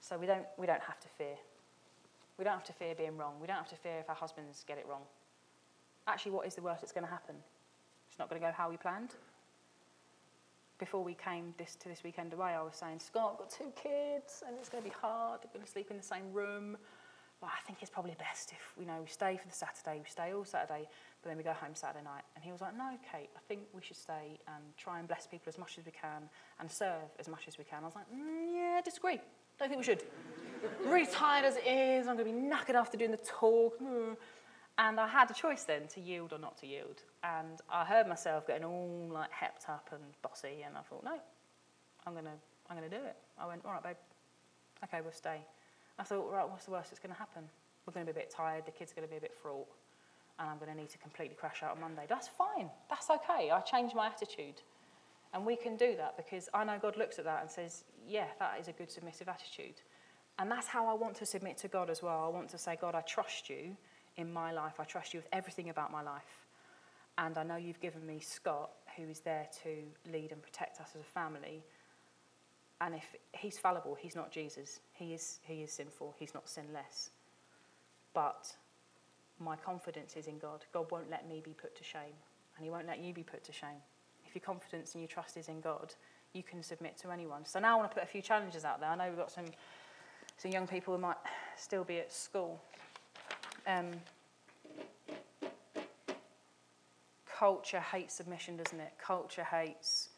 So we don't, we don't have to fear. We don't have to fear being wrong. We don't have to fear if our husbands get it wrong. Actually, what is the worst that's going to happen? It's not going to go how we planned. Before we came this, to this weekend away, I was saying, Scott, I've got two kids and it's going to be hard. They're going to sleep in the same room. But I think it's probably best if you know we stay for the Saturday, we stay all Saturday, but then we go home Saturday night. And he was like, No, Kate, I think we should stay and try and bless people as much as we can and serve as much as we can. I was like, mm, Yeah, disagree. Don't think we should. really tired as it is. I'm going to be knackered after doing the talk. Mm. And I had a choice then to yield or not to yield. And I heard myself getting all like hepped up and bossy, and I thought, no, I'm gonna, I'm gonna do it. I went, all right, babe, okay, we'll stay. I thought, right, what's the worst that's gonna happen? We're gonna be a bit tired, the kids are gonna be a bit fraught, and I'm gonna need to completely crash out on Monday. That's fine. That's okay. I changed my attitude. And we can do that because I know God looks at that and says, yeah, that is a good submissive attitude. And that's how I want to submit to God as well. I want to say, God, I trust you in my life. I trust you with everything about my life. And I know you've given me Scott, who is there to lead and protect us as a family. And if he's fallible, he's not Jesus. He is, he is sinful, he's not sinless. But my confidence is in God. God won't let me be put to shame, and he won't let you be put to shame. If your confidence and your trust is in God, you can submit to anyone. So now I want to put a few challenges out there. I know we've got some, some young people who might still be at school. Um, culture hates submission, doesn't it? Culture hates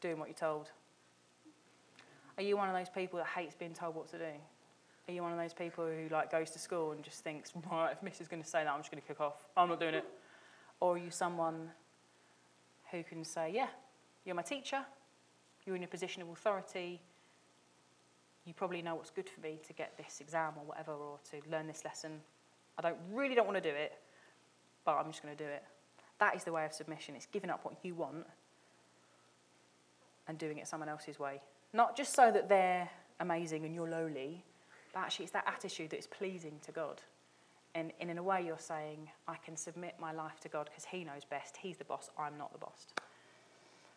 doing what you're told. Are you one of those people that hates being told what to do? Are you one of those people who like goes to school and just thinks, right, if Miss is going to say that, I'm just going to kick off. I'm not doing it. Or are you someone who can say, yeah, you're my teacher, you're in a position of authority, you probably know what's good for me to get this exam or whatever, or to learn this lesson. I don't really don't want to do it, but I'm just going to do it. That is the way of submission. It's giving up what you want and doing it someone else's way. Not just so that they're amazing and you're lowly, but actually it's that attitude that is pleasing to God. And, and in a way, you're saying, I can submit my life to God because He knows best. He's the boss, I'm not the boss.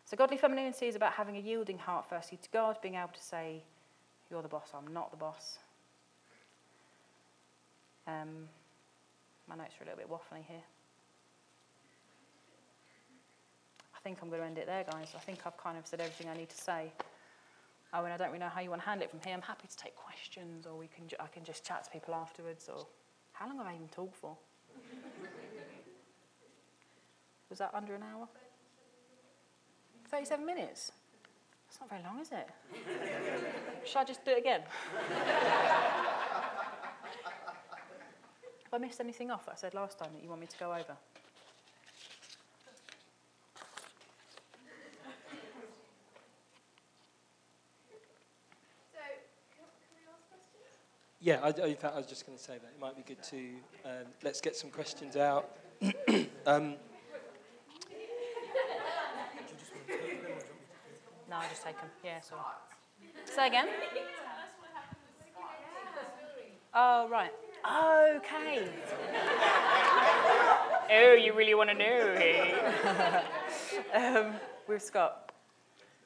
So, godly femininity is about having a yielding heart, firstly, to God, being able to say, you're the boss, I'm not the boss. Um, my notes are a little bit waffly here. I think I'm going to end it there, guys. I think I've kind of said everything I need to say. Oh, and I don't really know how you want to handle it from here. I'm happy to take questions, or we can ju- I can just chat to people afterwards. Or how long have I even talked for? Was that under an hour? Thirty-seven minutes. That's not very long, is it? Should I just do it again? Have I missed anything off that I said last time that you want me to go over? Yeah, I, in fact, I was just going to say that it might be good to um, let's get some questions out. [coughs] um, No, I just take them. Yeah, sorry. Say again. Oh, right. Okay. oh, you really want to know, hey? [laughs] um, with Scott.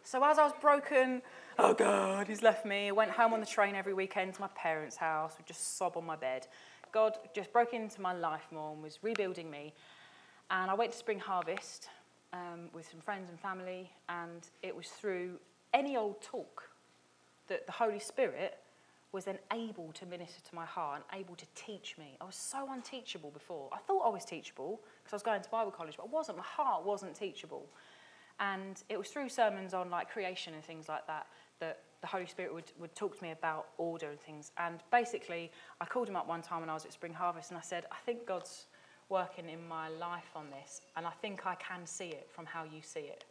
So as I was broken, oh God, he's left me. Went home on the train every weekend to my parents' house, would just sob on my bed. God just broke into my life more and was rebuilding me. And I went to Spring Harvest um, with some friends and family, and it was through any old talk that the Holy Spirit was then able to minister to my heart and able to teach me. I was so unteachable before. I thought I was teachable because I was going to Bible college, but I wasn't. My heart wasn't teachable. And it was through sermons on like creation and things like that that the Holy Spirit would, would talk to me about order and things. And basically, I called him up one time when I was at Spring Harvest and I said, I think God's working in my life on this, and I think I can see it from how you see it.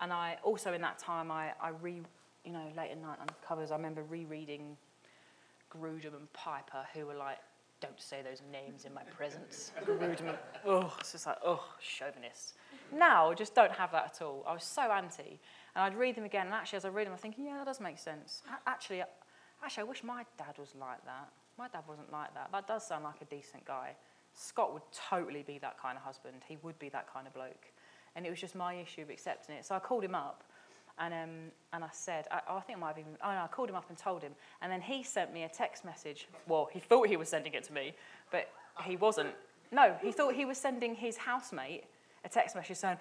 And I also, in that time, I, I re, you know, late at night on covers, I remember rereading Grudem and Piper, who were like, don't say those names in my presence. [laughs] Grudem, oh, it's just like, oh, chauvinist. Now, I just don't have that at all. I was so anti. And I'd read them again, and actually, as I read them, I'm thinking, yeah, that does make sense. Actually, actually, I wish my dad was like that. My dad wasn't like that. That does sound like a decent guy. Scott would totally be that kind of husband. He would be that kind of bloke. And it was just my issue of accepting it. So I called him up and, um, and I said, I, I think I might have even, oh no, I called him up and told him. And then he sent me a text message. Well, he thought he was sending it to me, but he wasn't. No, he thought he was sending his housemate a text message saying,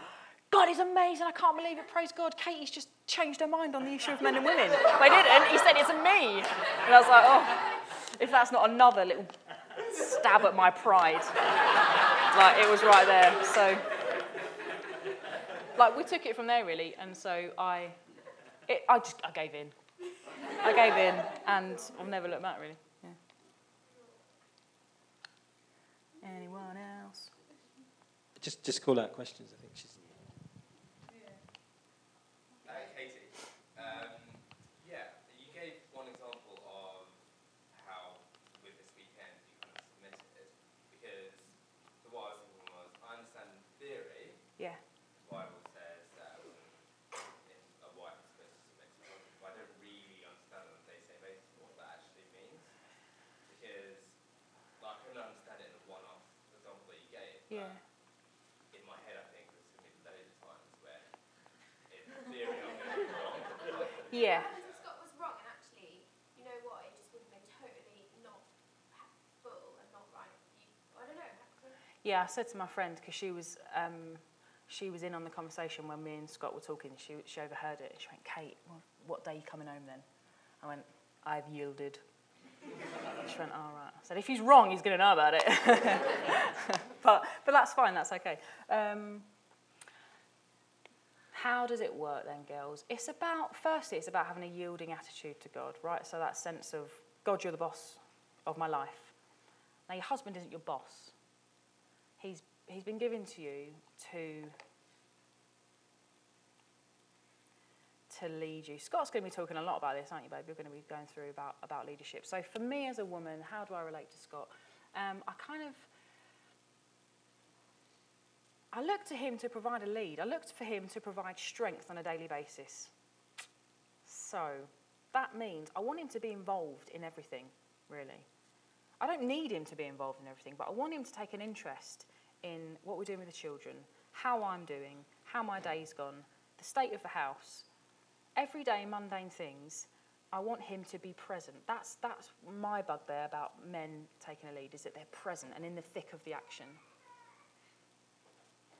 God is amazing. I can't believe it. Praise God. Katy's just changed her mind on the issue of men and women. He didn't. He said, it to me. And I was like, oh, if that's not another little stab at my pride. like, it was right there. So, like, we took it from there, really. And so I, it, I just, I gave in. I gave in, and I've never looked back, really. Yeah. Anyone else? Just, just call out questions. I think she's. Yeah. In my head, I think there's going to be loads of times where, in theory, I'm going to be wrong. yeah. Scott was wrong, and actually, you know what? It just would have been totally not full and not right. You, I don't know. Yeah, I said to my friend because she was. Um, she was in on the conversation when me and Scott were talking. She, she overheard it. She went, Kate, what day are you coming home then? I went, I've yielded. [laughs] She went, all right. I said, if he's wrong, he's going to know about it. [laughs] but, but that's fine, that's okay. Um, how does it work then, girls? It's about, firstly, it's about having a yielding attitude to God, right? So that sense of, God, you're the boss of my life. Now, your husband isn't your boss. He's, he's been given to you to to lead you. Scott's going to be talking a lot about this, aren't you, babe? You're going to be going through about, about leadership. So for me as a woman, how do I relate to Scott? Um, I kind of, I look to him to provide a lead. I looked for him to provide strength on a daily basis. So that means I want him to be involved in everything, really. I don't need him to be involved in everything, but I want him to take an interest in what we're doing with the children, how I'm doing, how my day's gone, the state of the house, everyday mundane things, I want him to be present. That's, that's my bugbear about men taking a lead, is that they're present and in the thick of the action.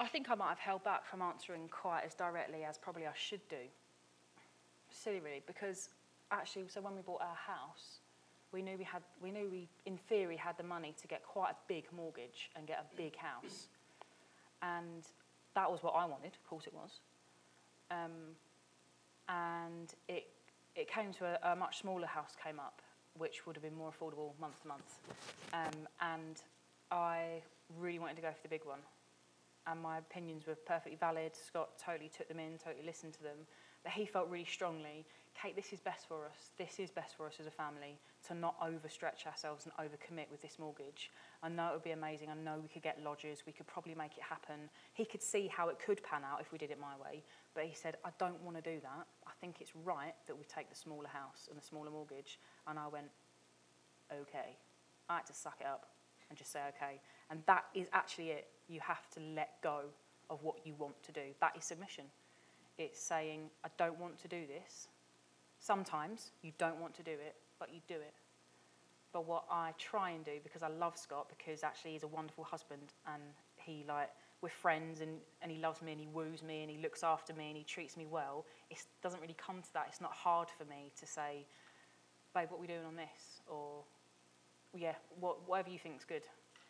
I think I might have held back from answering quite as directly as probably I should do. Silly, really, because actually, so when we bought our house, we knew we had, we knew we, in theory, had the money to get quite a big mortgage and get a big house, and that was what I wanted. Of course, it was. Um, and it it came to a, a much smaller house came up, which would have been more affordable month to month, um, and I really wanted to go for the big one and my opinions were perfectly valid. Scott totally took them in, totally listened to them. But he felt really strongly, Kate, this is best for us. This is best for us as a family to not overstretch ourselves and overcommit with this mortgage. I know it would be amazing. I know we could get lodgers. We could probably make it happen. He could see how it could pan out if we did it my way. But he said, I don't want to do that. I think it's right that we take the smaller house and the smaller mortgage. And I went, okay. I had to suck it up and just say, okay. And that is actually it. You have to let go of what you want to do. That is submission. It's saying, I don't want to do this. Sometimes you don't want to do it, but you do it. But what I try and do, because I love Scott, because actually he's a wonderful husband and he like we're friends and, and he loves me and he woos me and he looks after me and he treats me well, it doesn't really come to that. It's not hard for me to say, babe, what are we doing on this? Or, yeah, what, whatever you think's good.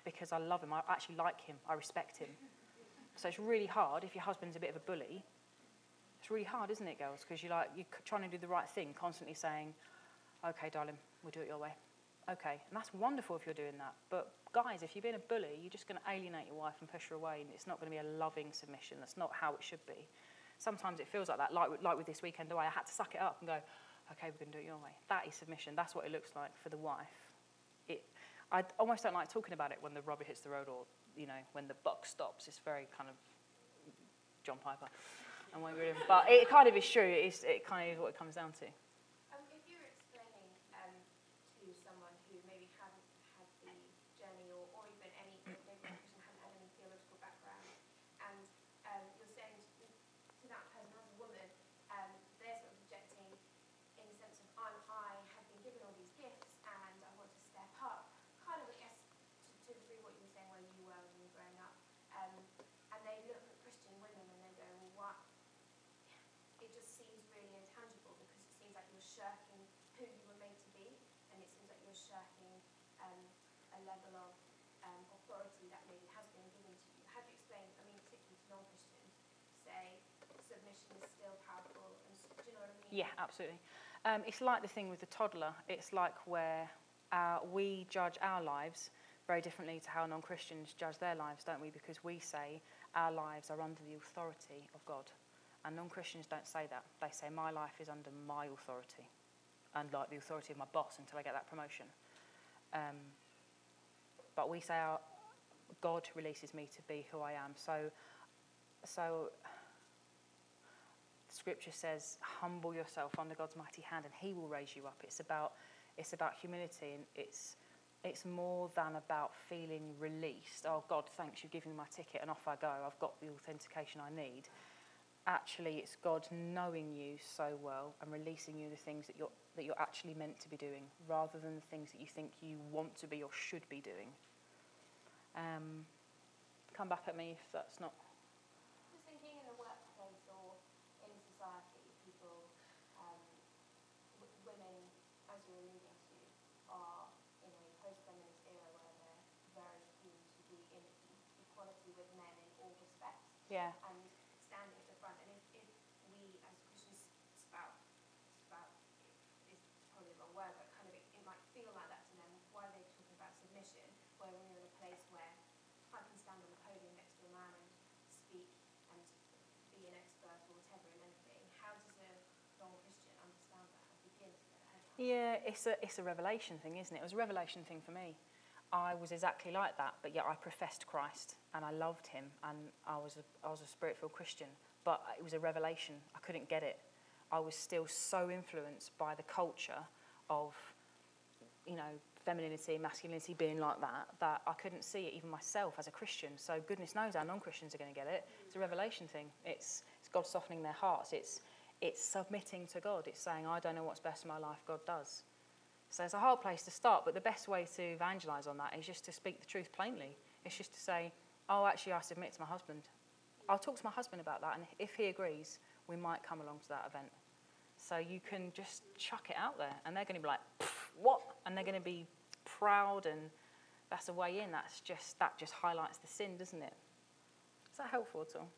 Because I love him. I actually like him. I respect him. So it's really hard if your husband's a bit of a bully. It's really hard, isn't it, girls? Because you're like, you're trying to do the right thing, constantly saying, okay, darling, we'll do it your way. Okay. And that's wonderful if you're doing that. But guys, if you're being a bully, you're just going to alienate your wife and push her away. And it's not going to be a loving submission. That's not how it should be. Sometimes it feels like that, like, like with this weekend away. I had to suck it up and go, okay, we're going to do it your way. That is submission. That's what it looks like for the wife. It, I almost don't like talking about it when the rubber hits the road or, you know, when the buck stops. It's very kind of John Piper. And but it kind of is true. It's, it kind of is what it comes down to. Um, if you're explaining um, to someone who maybe hasn't had the journey or, or even any, maybe that person hasn't had any theological background, and um, you're saying to, to that person as a woman, um, they're sort of objecting in the sense of, I'm, I have been given all these gifts and I want to step up. Kind of, I guess, to, to a degree what you were saying where you were when you were growing up. Um, and they look at Christian women and they go, well, what? it just seems really intangible because it seems like you're shirking who you were made to be, and it seems like you're shirking um, a level of um, authority that maybe has been given to you. How do you explain, I mean, particularly to non-Christians, say submission is still powerful, and do you know what I mean? Yeah, absolutely. Um, it's like the thing with the toddler. It's like where uh, we judge our lives very differently to how non Christians judge their lives, don't we? Because we say our lives are under the authority of God. And non Christians don't say that. They say, My life is under my authority and like the authority of my boss until I get that promotion. Um, but we say, our, God releases me to be who I am. So, so Scripture says, "Humble yourself under God's mighty hand, and He will raise you up." It's about it's about humility, and it's it's more than about feeling released. Oh God, thanks, you've given me my ticket, and off I go. I've got the authentication I need. Actually, it's God knowing you so well and releasing you the things that you're that you're actually meant to be doing, rather than the things that you think you want to be or should be doing. Um, come back at me if that's not Just thinking in the workplace or in society, people, um, w- women, as you're alluding to, are in a post-feminist era where they're very keen to be in equality with men in all respects yeah. and standing at the front. And if, if we as Christians spout, spout is probably the wrong word, but kind of it, it might feel like that to them. Why are they talking about submission? Where when you're in a place where I can stand on a podium next to a man and speak and be an expert or whatever in anything, how does a non-Christian understand that and begin to get their head around Yeah, it's a, it's a revelation thing, isn't it? It was a revelation thing for me. I was exactly like that, but yet I professed Christ and I loved him and I was a, I was a spirit filled Christian. But it was a revelation. I couldn't get it. I was still so influenced by the culture of, you know, femininity, masculinity being like that, that I couldn't see it even myself as a Christian. So goodness knows our non-Christians are going to get it. It's a revelation thing. It's, it's God softening their hearts. It's, it's submitting to God. It's saying, I don't know what's best in my life, God does. So it's a hard place to start, but the best way to evangelize on that is just to speak the truth plainly. It's just to say, oh, actually, I submit to my husband. I'll talk to my husband about that, and if he agrees, we might come along to that event. So you can just chuck it out there, and they're going to be like, what? And they're going to be proud, and that's a way in. That's just that just highlights the sin, doesn't it? Is that helpful at all?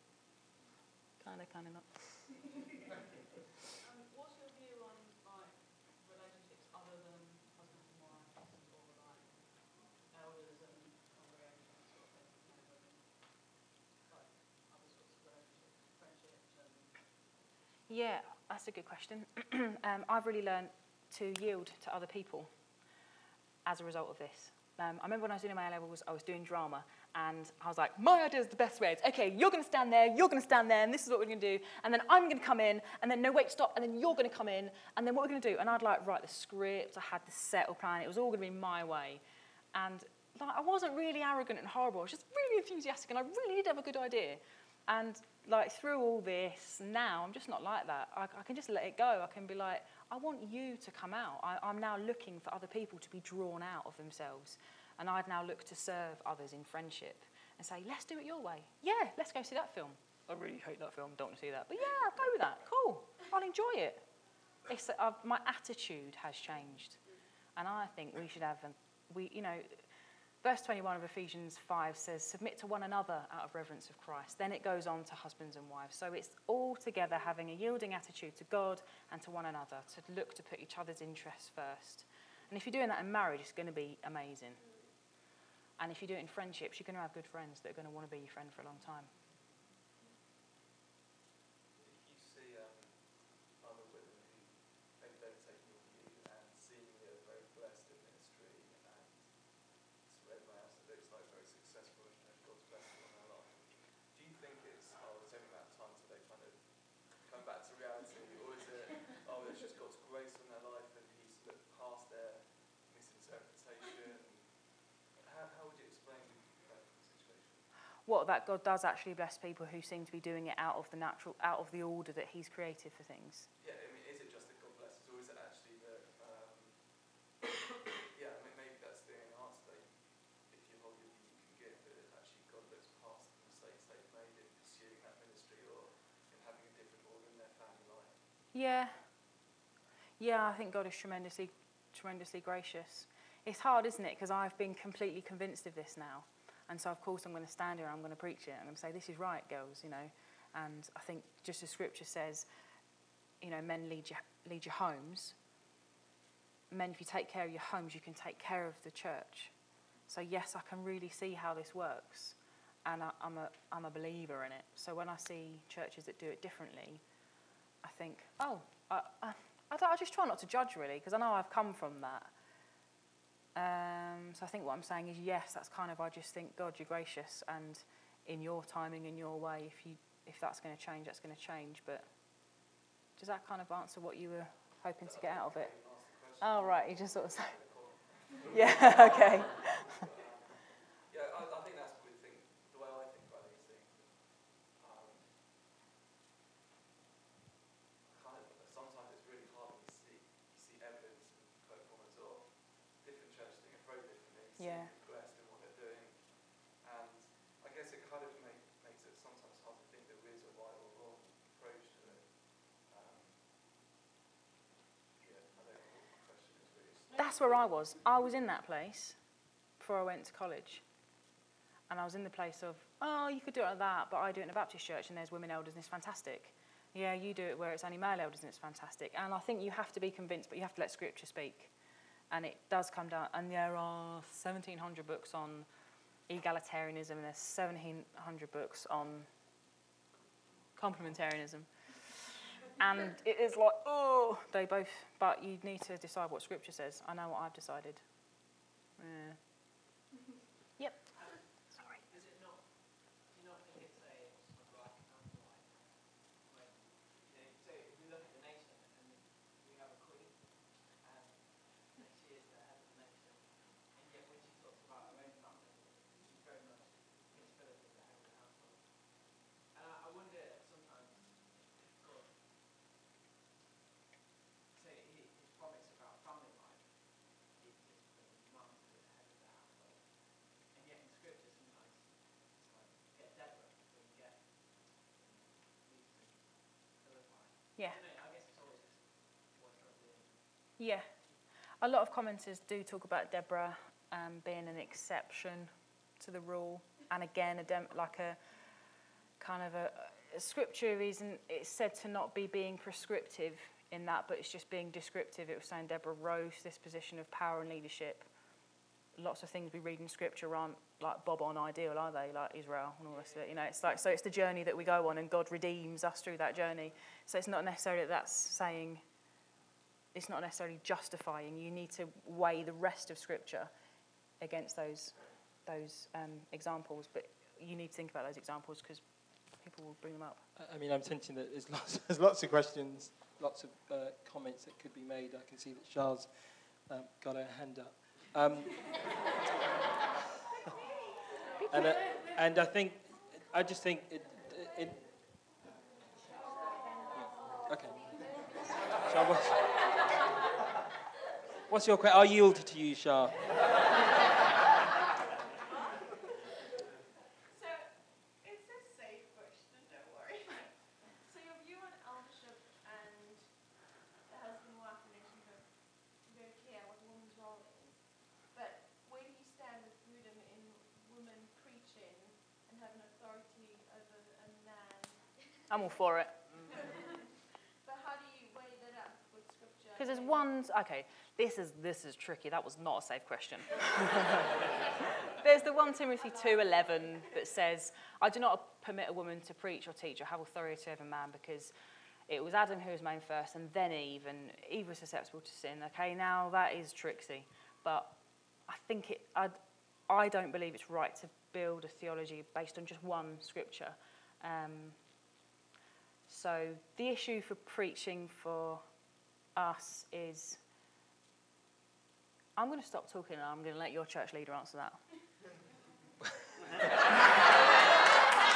Kind of, kind of not. [laughs] Um, what's your view on like relationships other than husband and wife, or like elders and congregations sort of thing? You know, whether, like other sorts of relationships, friendships, and Yeah, that's a good question. [clears throat] um, I've really learned to yield to other people as a result of this. Um, I remember when I was doing my A levels, I was doing drama, and I was like, my idea is the best way. It's, okay, you're going to stand there, you're going to stand there, and this is what we're going to do. And then I'm going to come in, and then no, wait, stop, and then you're going to come in, and then what we're going to do. And I'd like write the script, I had the set settle plan, it was all going to be my way. And like, I wasn't really arrogant and horrible, I was just really enthusiastic, and I really did have a good idea. And like through all this, now I'm just not like that. I, I can just let it go. I can be like, I want you to come out. I, I'm now looking for other people to be drawn out of themselves. And I'd now look to serve others in friendship and say, let's do it your way. Yeah, let's go see that film. I really hate that film, don't want to see that. But yeah, I'll go with that. Cool. I'll enjoy it. It's, uh, my attitude has changed. And I think we should have, we, you know, verse 21 of Ephesians 5 says, submit to one another out of reverence of Christ. Then it goes on to husbands and wives. So it's all together having a yielding attitude to God and to one another, to look to put each other's interests first. And if you're doing that in marriage, it's going to be amazing. And if you do it in friendships, you're going to have good friends that are going to want to be your friend for a long time. If you see um, other women who maybe don't take your view and seemingly are very blessed in ministry and to everyone else it looks like very successful and have God's blessing on their life, do you think it's, oh, it's only that time till they kind of come back to reality, or is it, oh, it's just God's grace on their life and He's looked past their misinterpretation? How, how would you explain that situation? What that God does actually bless people who seem to be doing it out of the natural, out of the order that He's created for things. Yeah, I mean, is it just that God blesses, or is it actually that, um, [coughs] yeah, I mean, maybe that's the answer that if you hold your you can give, that actually God looks past the mistakes they've made in pursuing that ministry or in having a different order in their family life. Yeah. Yeah, I think God is tremendously, tremendously gracious. It's hard, isn't it? Because I've been completely convinced of this now. And so, of course, I'm going to stand here I'm going to preach it. I'm going to say, this is right, girls, you know. And I think just as scripture says, you know, men lead your, lead your homes. Men, if you take care of your homes, you can take care of the church. So, yes, I can really see how this works. And I, I'm, a, I'm a believer in it. So, when I see churches that do it differently, I think, oh, I, I, I, I just try not to judge really, because I know I've come from that. Um, so I think what I'm saying is yes, that's kind of I just think God, you're gracious, and in your timing, in your way, if you if that's going to change, that's going to change. But does that kind of answer what you were hoping to get out of it? Oh right, you just sort of say, [laughs] yeah, [laughs] okay. Yeah, I, I think that's the thing, the way I think about these things. Um, kind of, sometimes it's really hard when you see, you see evidence and performance of different churches doing it very differently, Yeah. seemingly blessed in what they're doing. And I guess it kind of make, makes it sometimes hard to think there is a right or wrong approach to it. Um, yeah, I don't know what the question is really. That's where I was. I was in that place before I went to college. And I was in the place of, oh, you could do it like that, but I do it in a Baptist church and there's women elders and it's fantastic. Yeah, you do it where it's only male elders and it's fantastic. And I think you have to be convinced, but you have to let Scripture speak. And it does come down, and there are 1,700 books on egalitarianism and there's 1,700 books on complementarianism. And it is like, oh, they both, but you need to decide what Scripture says. I know what I've decided. Yeah. Yep. Sorry. Is it not, do you not think it's a sort of black and white? When, you know, so if we look at the nation and we have a queen, and she is the head of the nation, and yet when she talks about her own family, she's very much Prince Philip as the head of the household. And I, I wonder sometimes if God, say he, his promise about family life is just for the mum to be the head of the household. And yet in scripture sometimes it's like get Deborah or you get Ruth and Philippi. Yeah. I don't know, I guess it's always just what God did. Yeah. A lot of commenters do talk about Deborah um, being an exception to the rule, and again, a dem- like a kind of a, a scripture isn't. It's said to not be being prescriptive in that, but it's just being descriptive. It was saying Deborah rose to this position of power and leadership. Lots of things we read in scripture aren't like bob on ideal, are they? Like Israel and all of it. You know, it's like so. It's the journey that we go on, and God redeems us through that journey. So it's not necessarily that that's saying it's not necessarily justifying. You need to weigh the rest of Scripture against those those um, examples, but you need to think about those examples because people will bring them up. I- I mean, I'm sensing that there's lots, [laughs] there's lots of questions, lots of uh, comments that could be made. I can see that Charles um, got her hand up. Um, and, uh, and I think, I just think it, it yeah, okay. Shah, what's, what's your question? I'll yield to you, Shah. So, it's a safe question, don't worry. So your view on eldership and the husband-wife relationship, very clear what a woman's role is. But where do you stand with Buddhism in women preaching and having authority over a man? I'm all for it But how do you weigh that up with scripture? because there's one. Okay, this is this is tricky. That was not a safe question. [laughs] there's the one Timothy two eleven that says, "I do not permit a woman to preach or teach or have authority over a man because." It was Adam who was made first, and then Eve, and Eve was susceptible to sin. Okay, now that is tricksy, but I think it. I, I don't believe it's right to build a theology based on just one scripture. Um, so the issue for preaching for us is. I'm going to stop talking and I'm going to let your church leader answer that.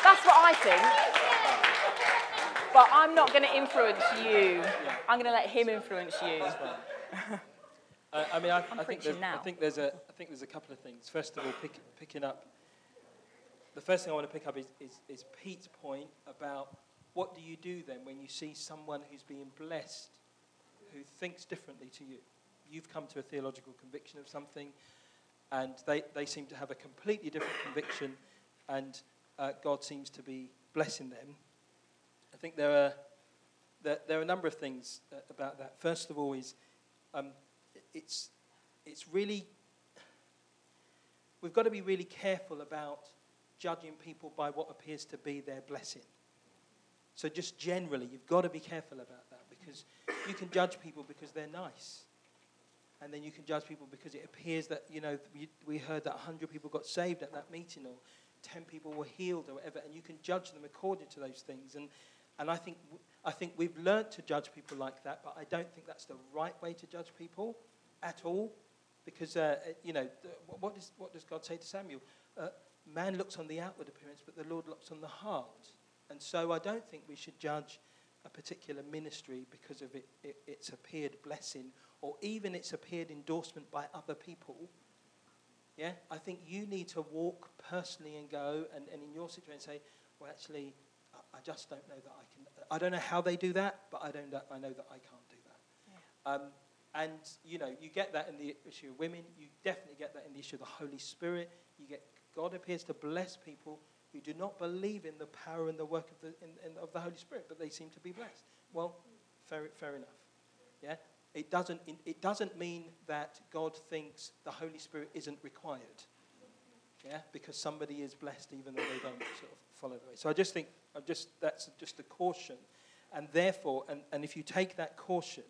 That's what I think. But I'm not going to influence you. I'm going to let him influence you. Uh, I mean, I, I'm think there's, I think there's a, I think there's a couple of things. First of all, pick, picking up. The first thing I want to pick up is, is, is Pete's point about what do you do then when you see someone who's being blessed, who thinks differently to you. You've come to a theological conviction of something, and they, they seem to have a completely different conviction, and uh, God seems to be blessing them. I think there are there, there are a number of things uh, about that. First of all, is um, it's, it's really, we've got to be really careful about judging people by what appears to be their blessing. So, just generally, you've got to be careful about that because you can judge people because they're nice. And then you can judge people because it appears that, you know, we, heard that 100 people got saved at that meeting or 10 people were healed or whatever, and you can judge them according to those things. And, and I, think, I think we've learnt to judge people like that, but I don't think that's the right way to judge people at all. Because, uh, you know, what does, what does God say to Samuel? Uh, man looks on the outward appearance, but the Lord looks on the heart. And so I don't think we should judge a particular ministry because of it, it, its appeared blessing or even its appeared endorsement by other people. Yeah, I think you need to walk personally and go and, and in your situation say, well, actually, I, I just don't know that I can. I don't know how they do that, but I don't. know- I know that I can't do that. Um, and you know, you get that in the issue of women. You definitely get that in the issue of the Holy Spirit. You get God appears to bless people who do not believe in the power and the work of the in, in, of the Holy Spirit, but they seem to be blessed. Well, fair, fair enough. Yeah, it doesn't. It doesn't mean that God thinks the Holy Spirit isn't required. Yeah, because somebody is blessed even though they don't sort of follow the way. So I just think, I'm just that's just a caution. And therefore, and, and if you take that caution,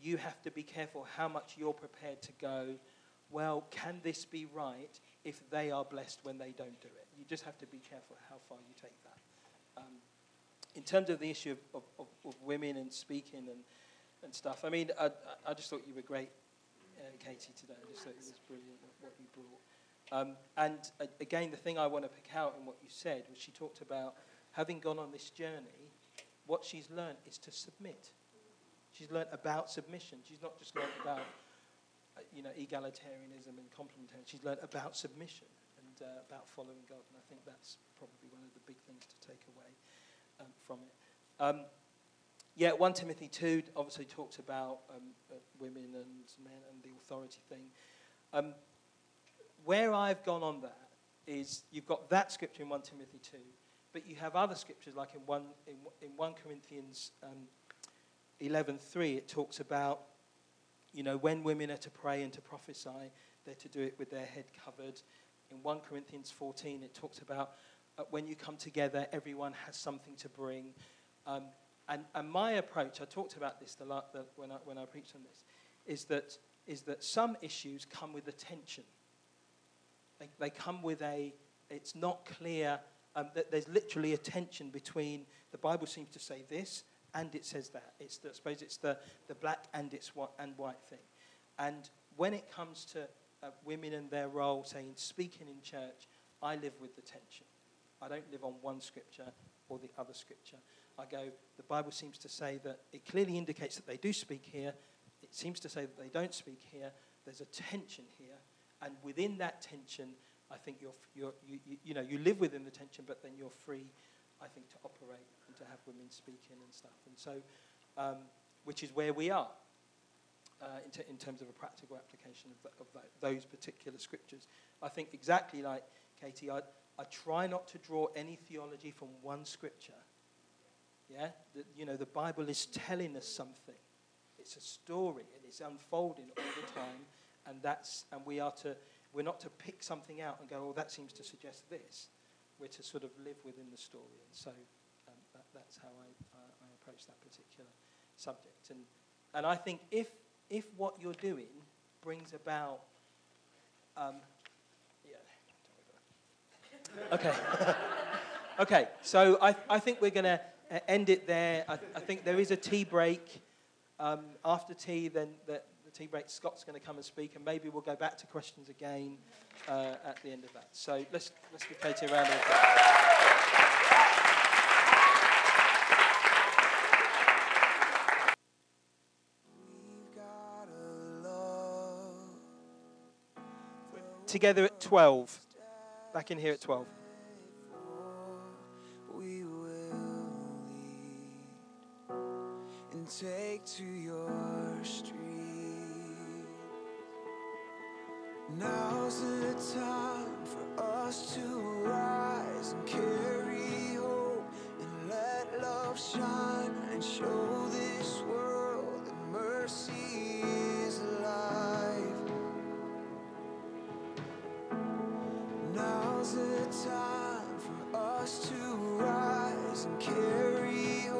you have to be careful how much you're prepared to go, well, can this be right if they are blessed when they don't do it? You just have to be careful how far you take that. Um, in terms of the issue of, of, of, of women and speaking and, and stuff, I mean, I, I- just thought you were great, uh, Katy, today. I just thought it was brilliant what, what you brought. Um, and uh, again, the thing I want to pick out in what you said was she talked about having gone on this journey, what she's learned is to submit. She's learned about submission. She's not just learned about, uh, you know, egalitarianism and complementarianism. She's learned about submission and uh, about following God. And I think that's probably one of the big things to take away um, from it. Um, yeah, 1 Timothy 2 obviously talks about um, uh, women and men and the authority thing. Um, where I've gone on that is you've got that scripture in 1 Timothy 2, but you have other scriptures like in 1, in, in 1 Corinthians um, 11.3, it talks about, you know, when women are to pray and to prophesy, they're to do it with their head covered. In 1 Corinthians 14, it talks about uh, when you come together, everyone has something to bring. Um, and, and my approach, I talked about this the, the, when, I, when I preached on this, is that, is that some issues come with a tension. They, they come with a, it's not clear, um, that there's literally a tension between, the Bible seems to say this, and it says that. It's the, I suppose it's the, the black and, it's white, and white thing. And when it comes to women and their role, saying, speaking in church, I live with the tension. I don't live on one scripture or the other scripture. I go, the Bible seems to say that it clearly indicates that they do speak here. It seems to say that they don't speak here. There's a tension here. And within that tension, I think you're, you're, you, you, you know, you live within the tension, but then you're free, I think, to operate and to have women speaking and stuff. And so, um, which is where we are uh, in, t- in terms of a practical application of, th- of tho- those particular scriptures. I think exactly like Katy, I, I try not to draw any theology from one scripture. Yeah? The, you know, the Bible is telling us something. It's a story and it's unfolding all the time. And, that's, and we are to, we're not to pick something out and go, oh, that seems to suggest this. We're to sort of live within the story. And so um, that, that's how I, I, I approach that particular subject. And, and I think if, if what you're doing brings about, um, yeah. Okay. [laughs] okay, so I, I think we're going to end it there. I, I think there is a tea break. Um, after tea, then the, the tea break, Scott's going to come and speak, and maybe we'll go back to questions again uh, at the end of that. So let's, let's give Katy a round of applause. Together at 12. Back in here at 12. we will lead and take to your street. Now's the time for us to